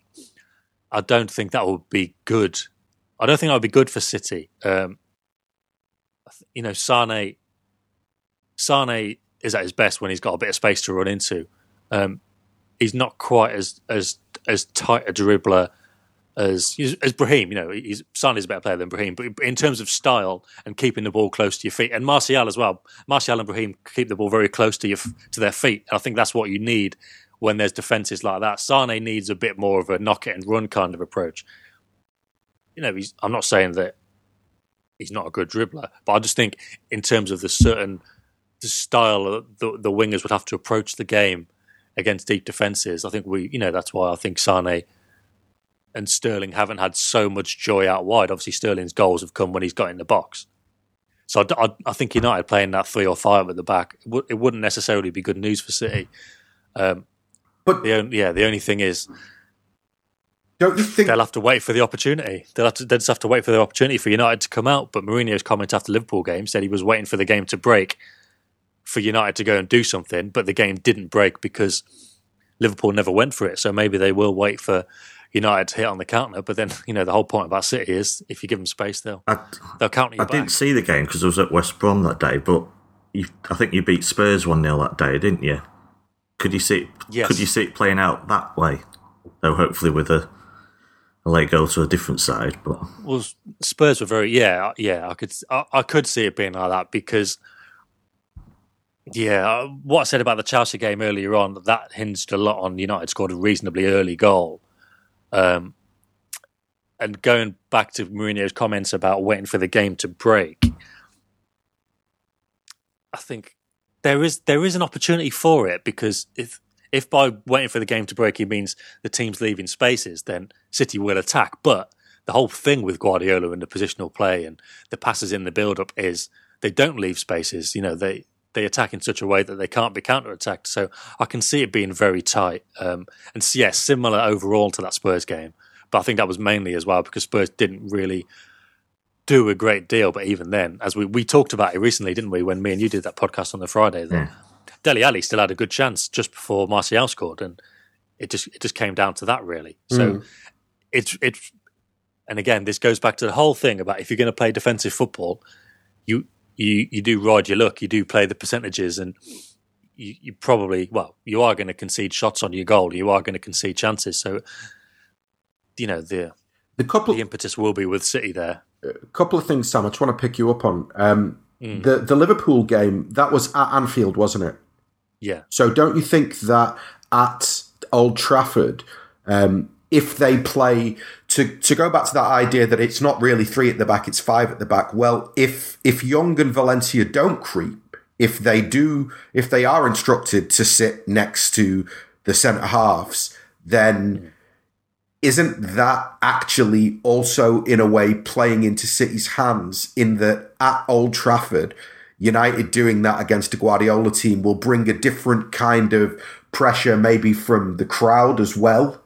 I don't think that would be good. I don't think that would be good for City. Um, you know, Sane Sane is at his best when he's got a bit of space to run into. Um, he's not quite as as as tight a dribbler as as Brahim. You know, he's Sane is a better player than Brahim, but in terms of style and keeping the ball close to your feet, and Martial as well. Martial and Brahim keep the ball very close to your to their feet. I think that's what you need when there's defenses like that. Sane needs a bit more of a knock it and run kind of approach. You know, I'm not saying that he's not a good dribbler, but I just think in terms of the certain the style that the, the wingers would have to approach the game against deep defenses. I think we, you know, that's why I think Sane and Sterling haven't had so much joy out wide. Obviously, Sterling's goals have come when he's got in the box. So I, I, I think United playing that three or five at the back, it, w- it wouldn't necessarily be good news for City. Um, but the only, yeah, the only thing is don't you think? they'll have to wait for the opportunity. They'll, have to, they'll just have to wait for the opportunity for United to come out. But Mourinho's comment after the Liverpool game said he was waiting for the game to break for United to go and do something, but the game didn't break because Liverpool never went for it. So maybe they will wait for United hit on the counter. But then, you know, the whole point about City is if you give them space, they'll I, they'll counter you I back. didn't see the game because I was at West Brom that day, but you, I think you beat Spurs 1 0 that day, didn't you? Could you see it, Yes. could you see it playing out that way? Though hopefully with a, a late goal to a different side, but Well, Spurs were very yeah yeah. I could I, I could see it being like that because yeah, what I said about the Chelsea game earlier on that hinged a lot on United scored a reasonably early goal. Um, and going back to Mourinho's comments about waiting for the game to break, I think there is there is an opportunity for it because if if by waiting for the game to break he means the team's leaving spaces, then City will attack. But the whole thing with Guardiola and the positional play and the passes in the build up is they don't leave spaces. You know, they they attack in such a way that they can't be counter attacked. So I can see it being very tight. Um, and yeah, similar overall to that Spurs game. But I think that was mainly as well because Spurs didn't really do a great deal. But even then, as we, we talked about it recently, didn't we, when me and you did that podcast on the Friday, that Dele Alli still had a good chance just before Martial scored. And it just it just came down to that, really. So it's it's and again, this goes back to the whole thing about if you're going to play defensive football, you you you do ride your luck, you do play the percentages, and you, you probably well, you are going to concede shots on your goal, you are going to concede chances. So, you know the The couple the impetus will be with City there. A couple of things, Sam. I just want to pick you up on um, the the Liverpool game. That was at Anfield, wasn't it? Yeah, So don't you think that at Old Trafford, um, if they play to to go back to that idea that it's not really three at the back, it's five at the back. Well, if if Young and Valencia don't creep, if they do, if they are instructed to sit next to the centre halves, then isn't that actually also in a way playing into City's hands in that at Old Trafford, United doing that against a Guardiola team will bring a different kind of pressure, maybe from the crowd as well?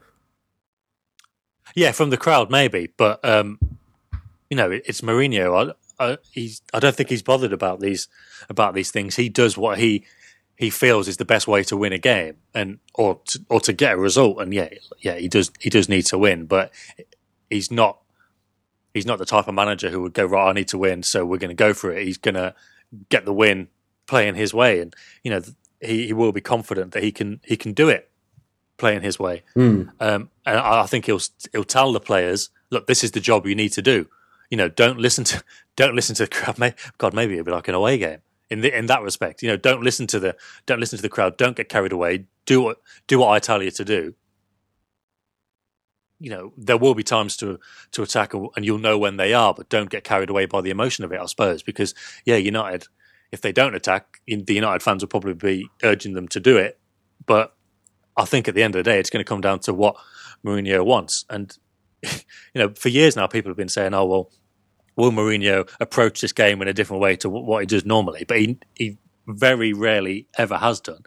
Yeah, from the crowd, maybe, but um, you know, it's Mourinho. I, I, he's, I don't think he's bothered about these about these things. He does what he he feels is the best way to win a game and or to, or to get a result. And yeah, yeah, he does he does need to win, but he's not he's not the type of manager who would go right. I need to win, so we're going to go for it. He's going to get the win playing his way, and you know he, he will be confident that he can he can do it playing his way. Mm. Um, and I, I think he'll he'll tell the players, look, this is the job you need to do. You know, don't listen to don't listen to the crowd. God, maybe it'll be like an away game in the, in that respect. You know, don't listen to the don't listen to the crowd. Don't get carried away. Do what do what I tell you to do. You know, there will be times to to attack, and you'll know when they are. But don't get carried away by the emotion of it, I suppose, because yeah, United, if they don't attack, the United fans will probably be urging them to do it. But I think at the end of the day, it's going to come down to what Mourinho wants. And you know, for years now, people have been saying, "Oh well, will Mourinho approach this game in a different way to what he does normally?" But he he very rarely ever has done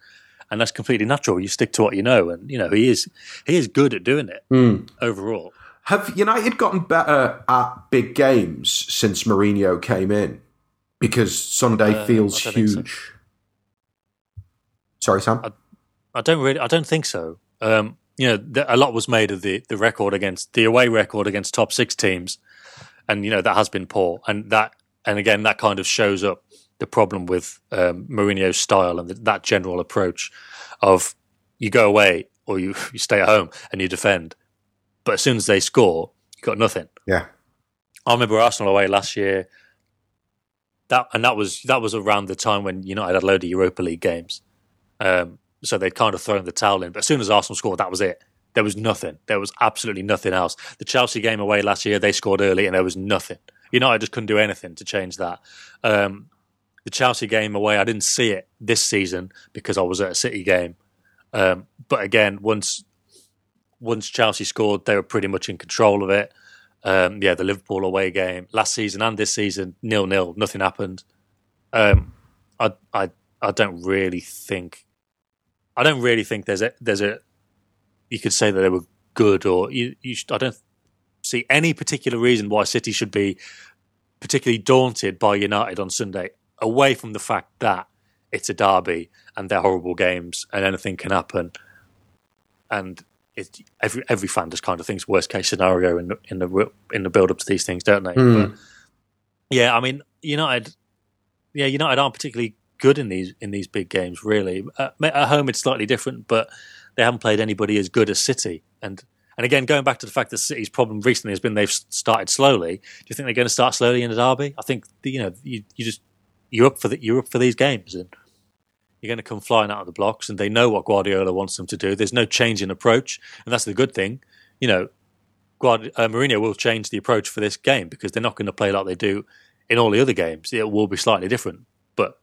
and that's completely natural. You stick to what you know, and you know he is he is good at doing it mm. overall. Have United gotten better at big games since Mourinho came in? Because Sunday uh, feels huge. So. Sorry, Sam. I, I, don't really. I don't think so. Um, you know, the, a lot was made of the the record against the away record against top six teams, and you know that has been poor, and that and again that kind of shows up the problem with um, Mourinho's style and the, that general approach of you go away or you, you stay at home and you defend. But as soon as they score, you got nothing. Yeah. I remember Arsenal away last year. That and that was that was around the time when United had a load of Europa League games. Um, so they'd kind of thrown the towel in. But as soon as Arsenal scored, that was it. There was nothing. There was absolutely nothing else. The Chelsea game away last year, they scored early and there was nothing. United just couldn't do anything to change that. Um, the Chelsea game away, I didn't see it this season because I was at a City game. Um, but again, once once Chelsea scored, they were pretty much in control of it. Um, yeah, the Liverpool away game last season and this season, nil nil, nothing happened. Um, I I I don't really think I don't really think there's a there's a you could say that they were good or you, you I don't see any particular reason why City should be particularly daunted by United on Sunday away from the fact that it's a derby and they're horrible games and anything can happen, and it, every every fan just kind of thinks worst case scenario in the in the in the build up to these things, don't they? Mm. But yeah, I mean United, yeah, United aren't particularly good in these in these big games. Really, at, at home it's slightly different, but they haven't played anybody as good as City and. And again, going back to the fact that City's problem recently has been they've started slowly. Do you think they're going to start slowly in the derby? I think you know you, you just you're up for the, you're up for these games, and you're going to come flying out of the blocks. And they know what Guardiola wants them to do. There's no change in approach, and that's the good thing. You know, Guard, uh, Mourinho will change the approach for this game because they're not going to play like they do in all the other games. It will be slightly different, but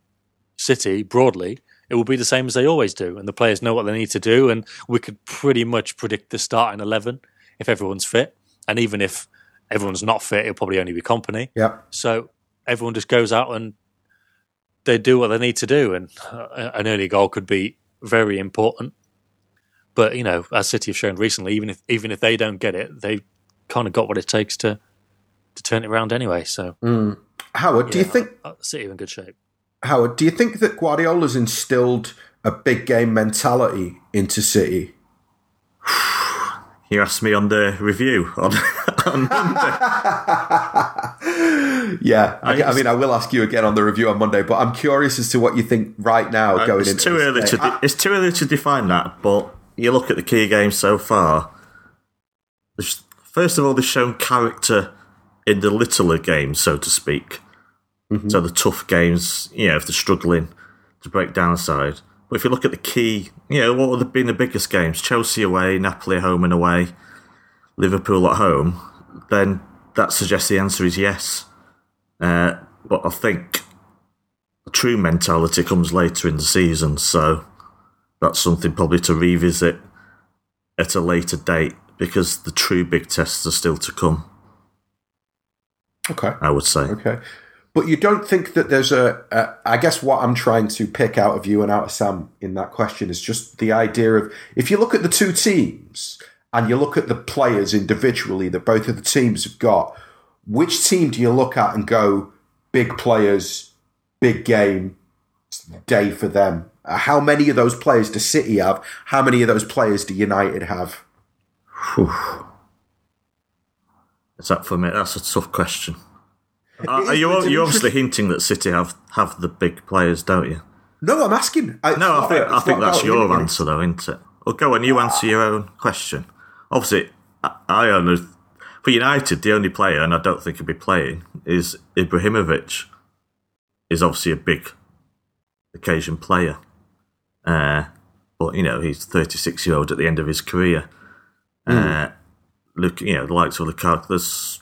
City broadly it will be the same as they always do, and the players know what they need to do. And we could pretty much predict the starting eleven if everyone's fit, and even if everyone's not fit, it'll probably only be Kompany. Yeah. So everyone just goes out and they do what they need to do, and uh, an early goal could be very important. But you know, as City have shown recently, even if even if they don't get it, they kind of got what it takes to to turn it around anyway. So, mm. Howard, yeah, do you think uh, City are in good shape? Howard, do you think that Guardiola's instilled a big game mentality into City? You asked me on the review on, on Monday. yeah, I, I, mean, I will ask you again on the review on Monday, but I'm curious as to what you think right now uh, going it's into too early to de- it's too early to define that. But you look at the key games so far. First of all, they've shown character in the littler games, so to speak. Mm-hmm. So the tough games, you know, if they're struggling to break down a side. But if you look at the key, you know, what have been the biggest games? Chelsea away, Napoli home and away, Liverpool at home. then that suggests the answer is yes. Uh, but I think the true mentality comes later in the season, so that's something probably to revisit at a later date because the true big tests are still to come. Okay. I would say. Okay. But you don't think that there's a, a. I guess what I'm trying to pick out of you and out of Sam in that question is just the idea of if you look at the two teams and you look at the players individually that both of the teams have got, which team do you look at and go, big players, big game, day for them? How many of those players does City have? How many of those players do United have? Is that for me? That's a tough question. Are, are you you obviously hinting that City have have the big players, don't you? No, I'm asking. I, No, I think I think that's your answer. though, isn't it? Well, go on, you answer your own question. Obviously, I, I only for United, the only player, and I don't think he'll be playing, is Ibrahimovic. Is obviously a big occasion player, uh, but you know he's 36 year old at the end of his career. Uh, look, you know the likes of Lukaku. There's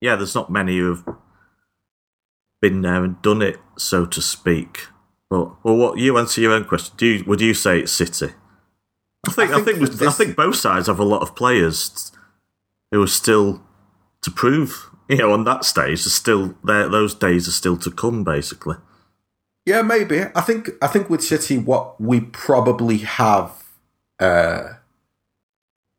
yeah, there's not many who have been there and done it, so to speak. Well, well, what you answer your own question? Do you, would you say it's City? I think I think think, that I think both sides have a lot of players who are still to prove. You know, on that stage, are still there. Those days are still to come, basically. Yeah, maybe. I think I think with City, what we probably have uh,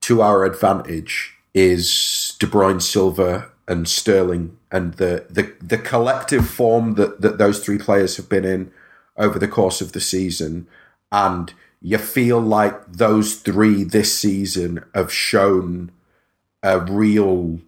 to our advantage is De Bruyne, Silva, and Sterling, and the the, the collective form that, that those three players have been in over the course of the season, and you feel like those three this season have shown a real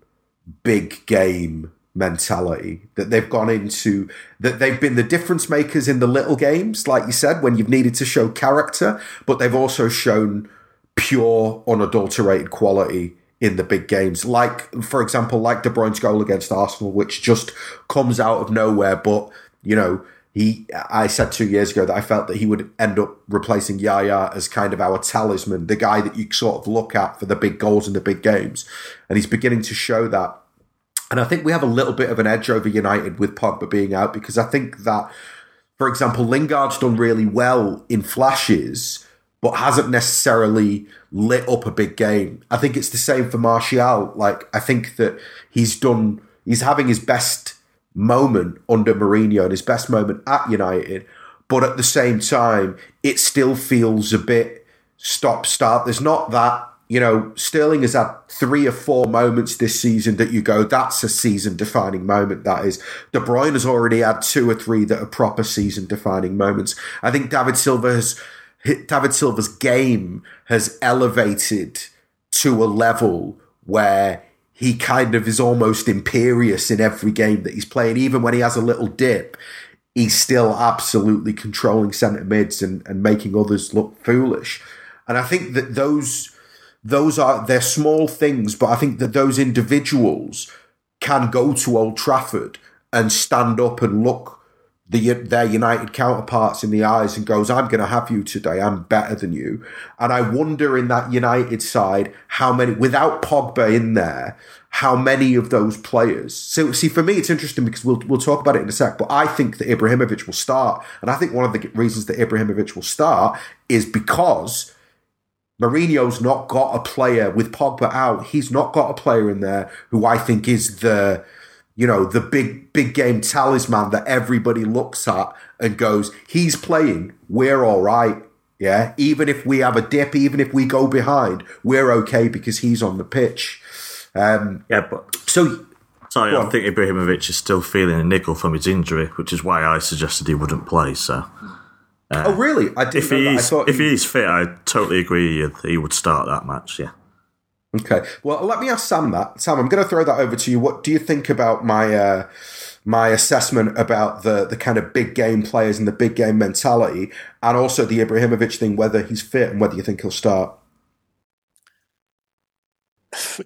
big game mentality that they've gone into that they've been the difference makers in the little games like you said when you've needed to show character but they've also shown pure unadulterated quality in the big games. Like for example like De Bruyne's goal against Arsenal which just comes out of nowhere but you know he I said 2 years ago that I felt that he would end up replacing Yaya as kind of our talisman the guy that you sort of look at for the big goals in the big games. And he's beginning to show that. And I think we have a little bit of an edge over United with Pogba being out because I think that, for example, Lingard's done really well in flashes, but hasn't necessarily lit up a big game. I think it's the same for Martial. Like, I think that he's done, he's having his best moment under Mourinho and his best moment at United, but at the same time, it still feels a bit stop start. There's not that you know, Sterling has had three or four moments this season that you go, that's a season defining moment. That is. De Bruyne has already had two or three that are proper season defining moments. I think David Silva has, David Silva's game has elevated to a level where he kind of is almost imperious in every game that he's playing. Even when he has a little dip, he's still absolutely controlling centre mids and, and making others look foolish. And I think that those those are they're small things, but I think that those individuals can go to Old Trafford and stand up and look the their United counterparts in the eyes and goes, "I'm going to have you today. I'm better than you." And I wonder in that United side how many, without Pogba in there, how many of those players. So see, for me, it's interesting because we'll we'll talk about it in a sec. But I think that Ibrahimovic will start, and I think one of the reasons that Ibrahimovic will start is because. Mourinho's not got a player with Pogba out. He's not got a player in there who I think is the, you know, the big big game talisman that everybody looks at and goes, he's playing. We're all right. Yeah, even if we have a dip, even if we go behind, we're okay because he's on the pitch. Um, Yeah, but so sorry, I think Ibrahimovic is still feeling a niggle from his injury, which is why I suggested he wouldn't play. So oh really? I didn't if know he's thought if he- he's fit, I totally agree with you. He would start that match. Yeah. Okay. Well, let me ask Sam that. Sam, I'm going to throw that over to you. What do you think about my uh, my assessment about the the kind of big game players and the big game mentality, and also the Ibrahimovic thing, whether he's fit and whether you think he'll start?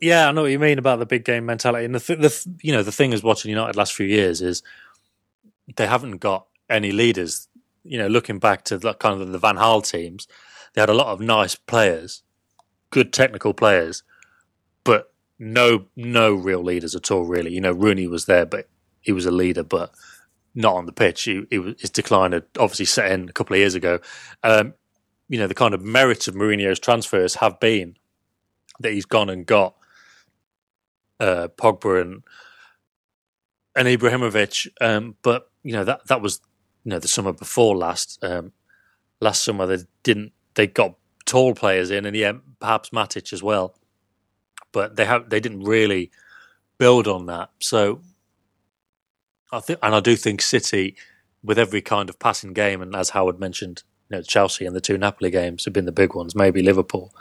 Yeah, I know what you mean about the big game mentality. And the, th- the th- you know the thing is watching United last few years is they haven't got any leaders. You know, looking back to the, kind of the Van Gaal teams, they had a lot of nice players, good technical players, no no real leaders at all. Really, you know, Rooney was there, but he was a leader, but not on the pitch. He, he was, his decline had obviously set in a couple of years ago. Um, you know, the kind of merits of Mourinho's transfers have been that he's gone and got uh, Pogba and and Ibrahimovic, um, but you know that that was you know the summer before last. Um, last summer they didn't they got tall players in, and yeah, perhaps Matic as well, but they have they didn't really build on that. So I think, and I do think City, with every kind of passing game, and as Howard mentioned, you know Chelsea and the two Napoli games have been the big ones. Maybe Liverpool.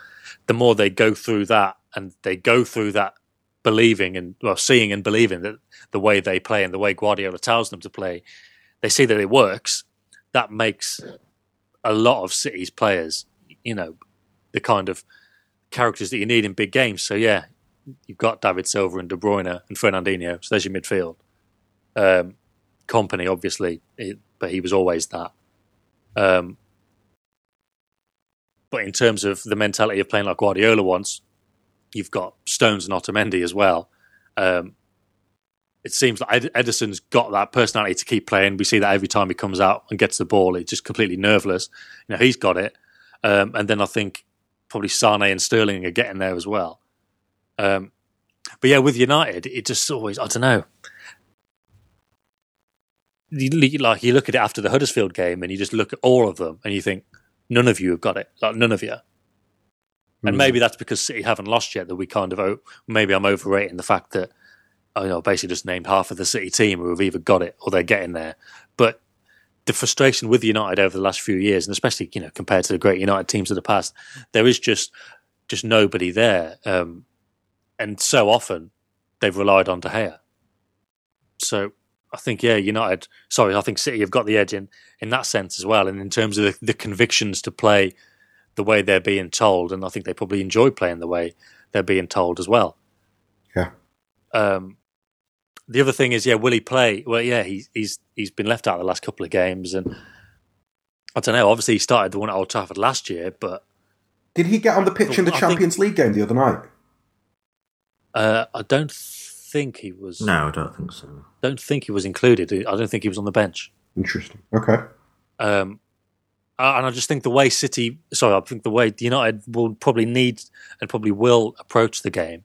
The more they go through that, and they go through that believing and well, seeing and believing that the way they play and the way Guardiola tells them to play, they see that it works. That makes a lot of City's players, you know, the kind of characters that you need in big games. So yeah, you've got David Silva and De Bruyne and Fernandinho. So there's your midfield. Um, Kompany, obviously, it, but he was always that. Um, but in terms of the mentality of playing like Guardiola wants, you've got Stones and Otamendi as well. Um, it seems like Ederson's got that personality to keep playing. We see that every time he comes out and gets the ball, he's just completely nerveless. You know, he's got it. Um, and then I think probably Sane and Sterling are getting there as well. Um, but yeah, with United, it just always, I don't know. You, like you look at it after the Huddersfield game and you just look at all of them and you think, none of you have got it. Like, none of you. And mm. maybe that's because City haven't lost yet that we kind of, maybe I'm overrating the fact that I know, basically just named half of the City team who have either got it or they're getting there. But the frustration with United over the last few years, and especially you know compared to the great United teams of the past, there is just just nobody there, um, and so often they've relied on De Gea. So I think yeah, United. Sorry, I think City have got the edge in in that sense as well, and in terms of the, the convictions to play the way they're being told, and I think they probably enjoy playing the way they're being told as well. Yeah. Um, the other thing is, yeah, will he play? Well, yeah, he's he's he's been left out the last couple of games, and I don't know. Obviously, he started the one at Old Trafford last year, but did he get on the pitch in the Champions think, League game the other night? Uh, I don't think he was. No, I don't think so. Don't think he was included. I don't think he was on the bench. Interesting. Okay. Um, and I just think the way City, sorry, I think the way United will probably need and probably will approach the game,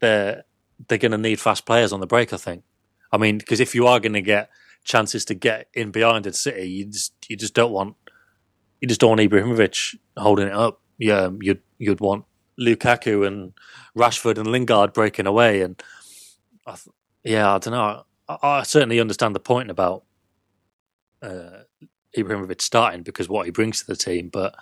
they're they're going to need fast players on the break. I think. I mean, because if you are going to get chances to get in behind at City, you just you just don't want you just don't want Ibrahimovic holding it up. Yeah, you'd you'd want Lukaku and Rashford and Lingard breaking away, and I th- yeah, I don't know. I, I, certainly understand the point about uh, Ibrahimovic starting because what he brings to the team, but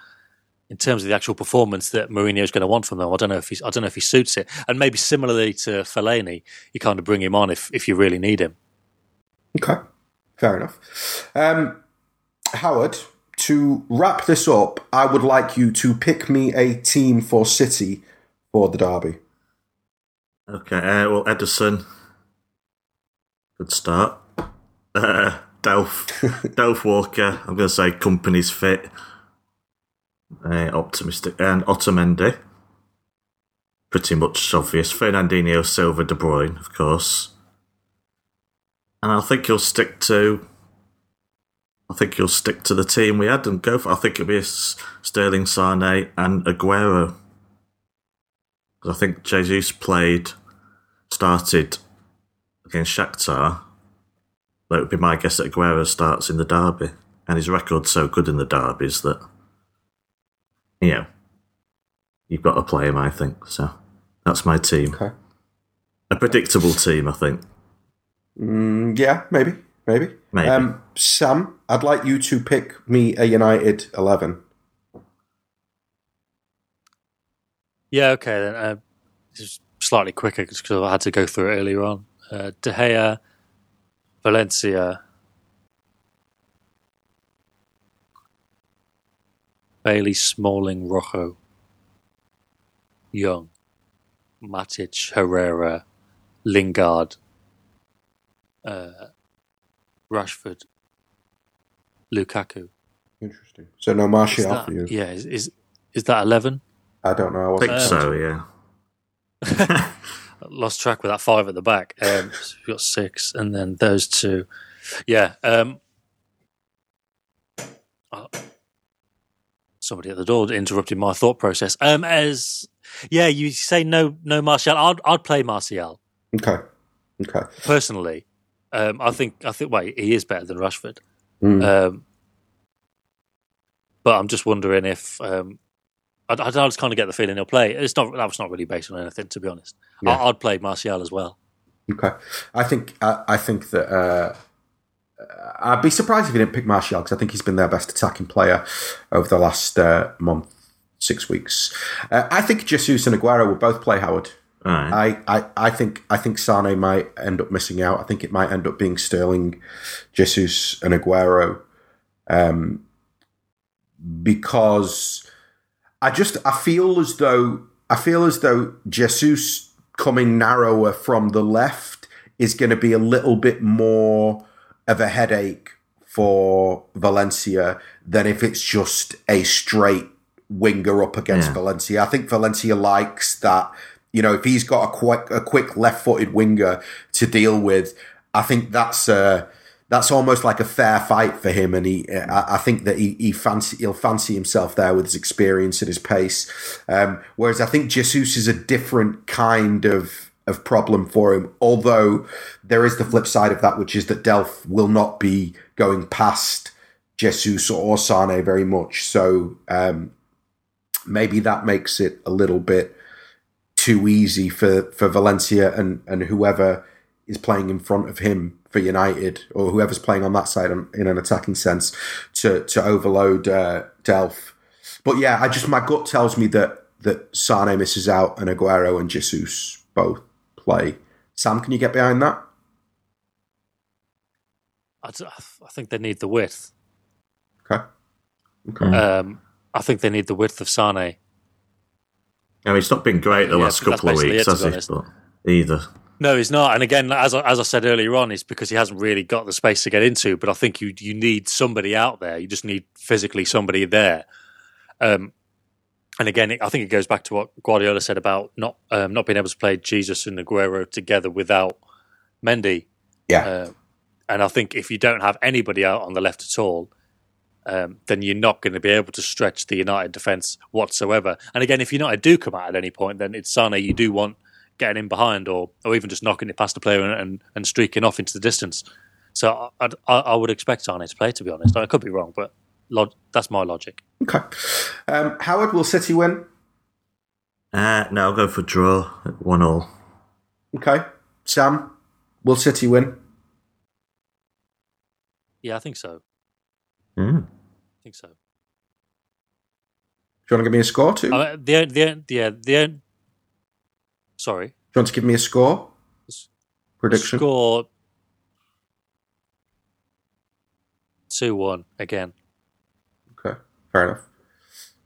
in terms of the actual performance that Mourinho is going to want from them. I don't know if he's, I don't know if he suits it. And maybe similarly to Fellaini, you kind of bring him on if if you really need him. Okay, fair enough. Um, Howard, to wrap this up, I would like you to pick me a team for City for the derby. Okay, uh, well, Ederson. good start. Uh, Delph, Delph Walker. I'm going to say Kompany's fit uh, optimistic, and Otamendi. Pretty much obvious. Fernandinho, Silva, De Bruyne, of course. And I think he'll stick to. I think he'll stick to the team we had and go for. I think it'll be Sterling, Sane, and Aguero. Because I think Jesus played, started against Shakhtar. That would be my guess that Aguero starts in the derby, and his record's so good in the derbies that you know, you've got to play him, I think. So that's my team. Okay. A predictable team, I think. Mm, yeah, maybe. Maybe. Maybe. Um, Sam, I'd like you to pick me a United 11. Yeah, okay then. Uh, just slightly quicker because I had to go through it earlier on. Uh, De Gea, Valencia, Bailly, Smalling, Rojo, Young, Matic, Herrera, Lingard, uh, Rashford, Lukaku. Interesting. So no Martial for you? Yeah, is, is is that eleven? I don't know. I, I think so. Yeah. Lost track with that five at the back. Um, so we've got six, and then those two. Yeah. Um, uh, somebody at the door interrupted my thought process. Um, as yeah, you say no, no Martial. I'd I'd play Martial Okay. Okay. personally. Um, I think I think wait, he is better than Rashford. Mm. Um, but I'm just wondering if um, I, I just kind of get the feeling he'll play. It's not that was not really based on anything, to be honest. Yeah. I, I'd play Martial as well. Okay, I think I, I think that uh, I'd be surprised if he didn't pick Martial because I think he's been their best attacking player over the last uh, month, six weeks. Uh, I think Jesus and Aguero will both play Howard. Right. I, I, I think I think Sane might end up missing out. I think it might end up being Sterling, Jesus, and Aguero, um, because I just I feel as though I feel as though Jesus coming narrower from the left is going to be a little bit more of a headache for Valencia than if it's just a straight winger up against Yeah. Valencia. I think Valencia likes that. You know, if he's got a quick a quick left footed winger to deal with, I think that's uh that's almost like a fair fight for him, and he, I, I think that he, he fancy, he'll fancy himself there with his experience and his pace. Um, whereas I think Jesus is a different kind of of problem for him. Although there is the flip side of that, which is that Delph will not be going past Jesus or Sane very much. So um, maybe that makes it a little bit too easy for, for Valencia and, and whoever is playing in front of him for United or whoever's playing on that side in, an attacking sense to to overload uh, Delph. But yeah, I just my gut tells me that that Sane misses out and Aguero and Jesus both play. Sam, can you get behind that? I think they need the width. Okay. Okay. Um, I think they need the width of Sane. I mean, it's not been great the Yeah, last couple of weeks, it, has be it? either. No, he's not. And again, as I, as I said earlier on, it's because he hasn't really got the space to get into. But I think you you need somebody out there. You just need physically somebody there. Um, and again, I think it goes back to what Guardiola said about not um, not being able to play Jesus and Aguero together without Mendy. yeah. Uh, and I think if you don't have anybody out on the left at all, um, then you're not going to be able to stretch the United defence whatsoever. And again, if United do come out at any point, then it's Sane you do want getting in behind or, or even just knocking it past the player and, and, and streaking off into the distance. So I, I, I would expect Sane to play, to be honest. I could be wrong, but log- that's my logic. Okay. Um, Howard, will City win? Uh, no, I'll go for draw at 1 all. Okay. Sam, will City win? Yeah, I think so. Mm. I think so. Do you want to give me a score too? I mean, the the yeah the sorry Do you want to give me a score? Prediction? score two one again. Fair enough.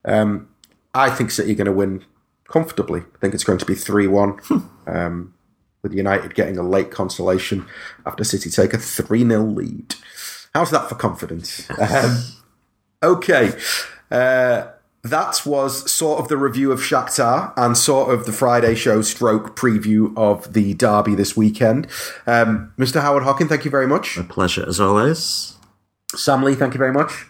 Um, I think City are going to win comfortably. I think it's going to be 3 1, um, with United getting a late consolation after City take a 3 0 lead. How's that for confidence? Um, okay. Uh, that was sort of the review of Shakhtar and sort of the Friday show stroke preview of the derby this weekend. Um, Mr. Howard Hockin, thank you very much. A pleasure as always. Sam Lee, thank you very much.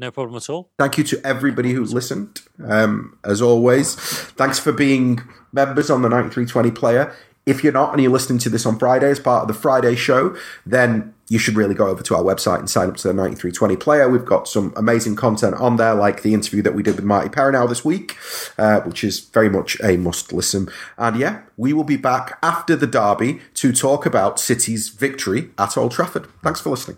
No problem at all. Thank you to everybody who listened. Um, as always, thanks for being members on the 9320 player. If you're not and you're listening to this on Friday as part of the Friday show, then you should really go over to our website and sign up to the 9320 player. We've got some amazing content on there, like the interview that we did with Martí Perarnau this week, uh, which is very much a must listen. And yeah, we will be back after the derby to talk about City's victory at Old Trafford. Thanks for listening.